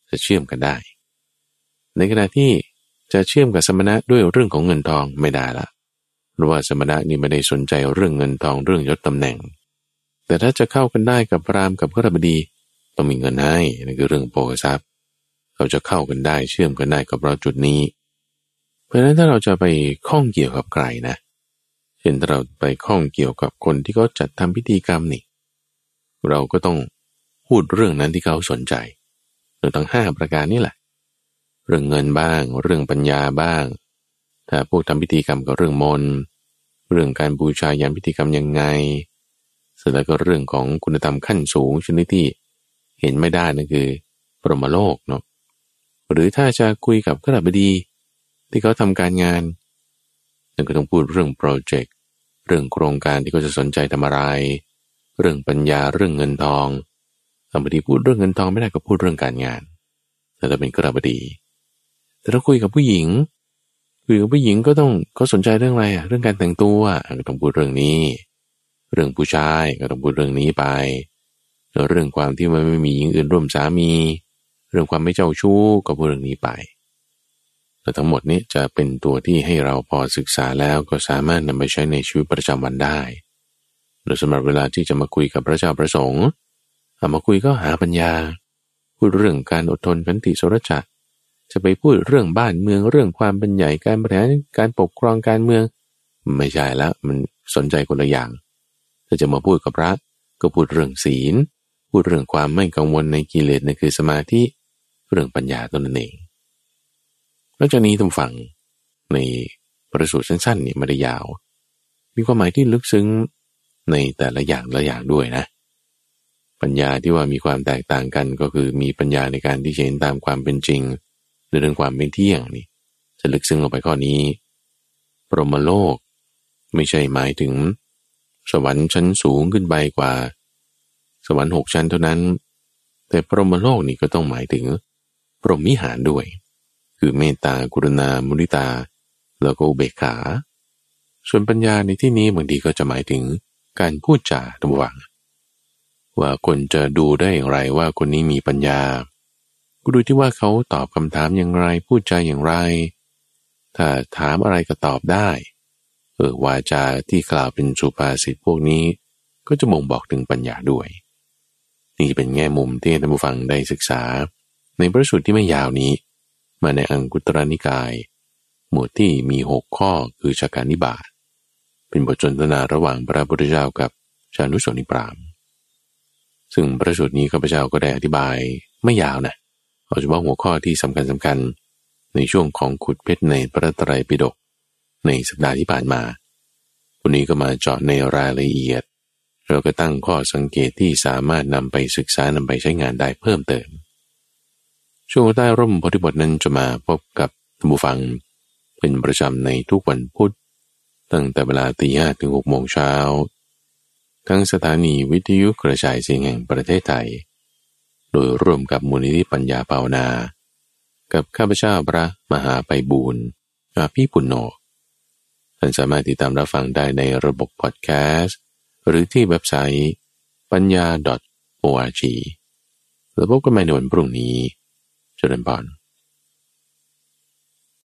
จะเชื่อมกันได้ ในขณะที่จะเชื่อมกับสมณะด้วยเรื่องของเงินทองไม่ได้ละเพราะว่าสมณะนี่ไม่ได้สนใจเรื่องเงินทองเรื่องยศตำแหน่ง แต่ถ้าจะเข้ากันได้กับพราหมณ์กับกระบดีต้องมีเงินให้นั่นคือเรื่องโภคทรัพย์ เราจะเข้ากันได้เชื่อมกันได้กับเราจุดนี้ เพราะฉะนั้นถ้าเราจะไปข้องเกี่ยวกับใครนะเช่นเราไปข้องเกี่ยวกับคนที่เขาจัดทำพิธีกรรมนี่ เราก็ต้องพูดเรื่องนั้นที่เขาสนใจเรื่องทั้งห้าประการนี่แหละ เรื่องเงินบ้าง เรื่องปัญญาบ้าง ถ้าพวกทำพิธีกรรมก็เรื่องมนเรื่องการบูชายันพิธีกรรมยังไงเสร็จแล้วก็เรื่องของคุณธรรมขั้นสูงชนิดที่เห็นไม่ได้นั่นคือ ปรมโลกเนาะหรือถ้าจะคุยกับขรบดี ที่เขาทำการงานนั่นก็ต้องพูดเรื่องโปรเจกต์เรื่องโครงการที่เขาจะสนใจทำอะไร เรื่องปัญญาเรื่องเงินทองสมบดีพูดเรื่องเงินทองไม่ได้ก็พูดเรื่องการงานแต่ถ้าเป็นกระบดี แต่ถ้าคุยกับผู้หญิงคุยกับผู้หญิงก็ต้องเขาสนใจเรื่องอะไรอะเรื่องการแต่งตัวก็ต้องพูดเรื่องนี้ เรื่องผู้ชายก็ต้องพูดเรื่องนี้ไปเรื่องความที่มันไม่มีหญิงอื่นร่วมสามี เรื่องความไม่เจ้าชู้ก็พูดเรื่องนี้ไป แต่ทั้งหมดนี้จะเป็นตัวที่ให้เราพอศึกษาแล้วก็สามารถนำไปใช้ในชีวิตประจำวันได้โดยสำหรับเวลาที่จะมาคุยกับพระเจ้าประสงค์เอามาคุยก็หาปัญญา พูดเรื่องการอดทนกันติสรจักจะไปพูดเรื่องบ้านเมืองเรื่องความเป็นใหญ่การบริหารการปกครองการเมือง ไม่ใช่แล้วมันสนใจคนละอย่าง ถ้าจะมาพูดกับพระก็พูดเรื่องศีล พูดเรื่องความไม่กังวลในกิเลสนั่นคือสมาธิเรื่องปัญญาตัวนั่นเอง แล้วจากนี้ทุกฝั่งในประสูตรสั้นๆนี่ไม่ได้ยาว มีความหมายที่ลึกซึ้งในแต่ละอย่างละอย่างด้วยนะ ปัญญาที่ว่ามีความแตกต่างกันก็คือมีปัญญาในการที่เห็นตามความเป็นจริงในเรื่องความเป็นเที่ยงนี่จะลึกซึ้งลงไปข้อนี้ ปรมโลก ไม่ใช่หมายถึง สวรรค์ชั้นสูงขึ้นไปกว่า สวรรค์หกชั้นเท่านั้น แต่ปรมโลกนี่ก็ต้องหมายถึงพรหมิหารด้วย คือเมตตากรุณา มุนิตา แล้วก็อุเบกขา ส่วนปัญญาในที่นี้บางทีก็จะหมายถึงการพูดจาระวัง ว่าคนจะดูได้อย่างไรว่าคนนี้มีปัญญา ก็ดูที่ว่าเขาตอบคำถามอย่างไร พูดจาอย่างไร ถ้าถามอะไรก็ตอบได้ เออวาจาที่กล่าวเป็นสุภาษิตพวกนี้ ก็จะบ่งบอกถึงปัญญาด้วย นี่เป็นแง่มุมที่ท่านผู้ฟังได้ศึกษา ในพระสูตรที่ไม่ยาวนี้ มาในอังคุตรนิกาย หมวดที่มีหกข้อคือชาการนิบาตเป็นบทสนทนาระหว่างพระพุทธเจ้ากับชานุชนิปราม ซึ่งพระสูตรนี้ข้าพเจ้าก็ได้อธิบายไม่ยาวนะเอาเฉพาะหัวข้อที่สำคัญสำคัญในช่วงของขุดเพชรในพระตรัยปิฎกในสัปดาห์ที่ผ่านมา วันนี้ก็มาเจาะในรายละเอียด เราก็ตั้งข้อสังเกตที่สามารถนำไปศึกษานำไปใช้งานได้เพิ่มเติม ช่วงใต้ร่มพธิบทนั้นจะมาพบกับท่านผู้ฟัง เป็นประจำในทุกวันพุธ ตั้งแต่เวลาตีห้ถึงหกโมงเช้า ทั้งสถานีวิทยุกระจายเสียงแห่งประเทศไทย โดยร่วมกับมูลนิธิปัญญาภาวนา กับข้าพเจ้าพระมหาไปบูรณ์อาภีปุณโญท่านสามารถติดตามรับฟังได้ในระบบพอดแคสต์ หรือที่เว็บไซต์ปัญญา .org แล้วพบกันใหม่ในวันพรุ่งนี้ เจริญพร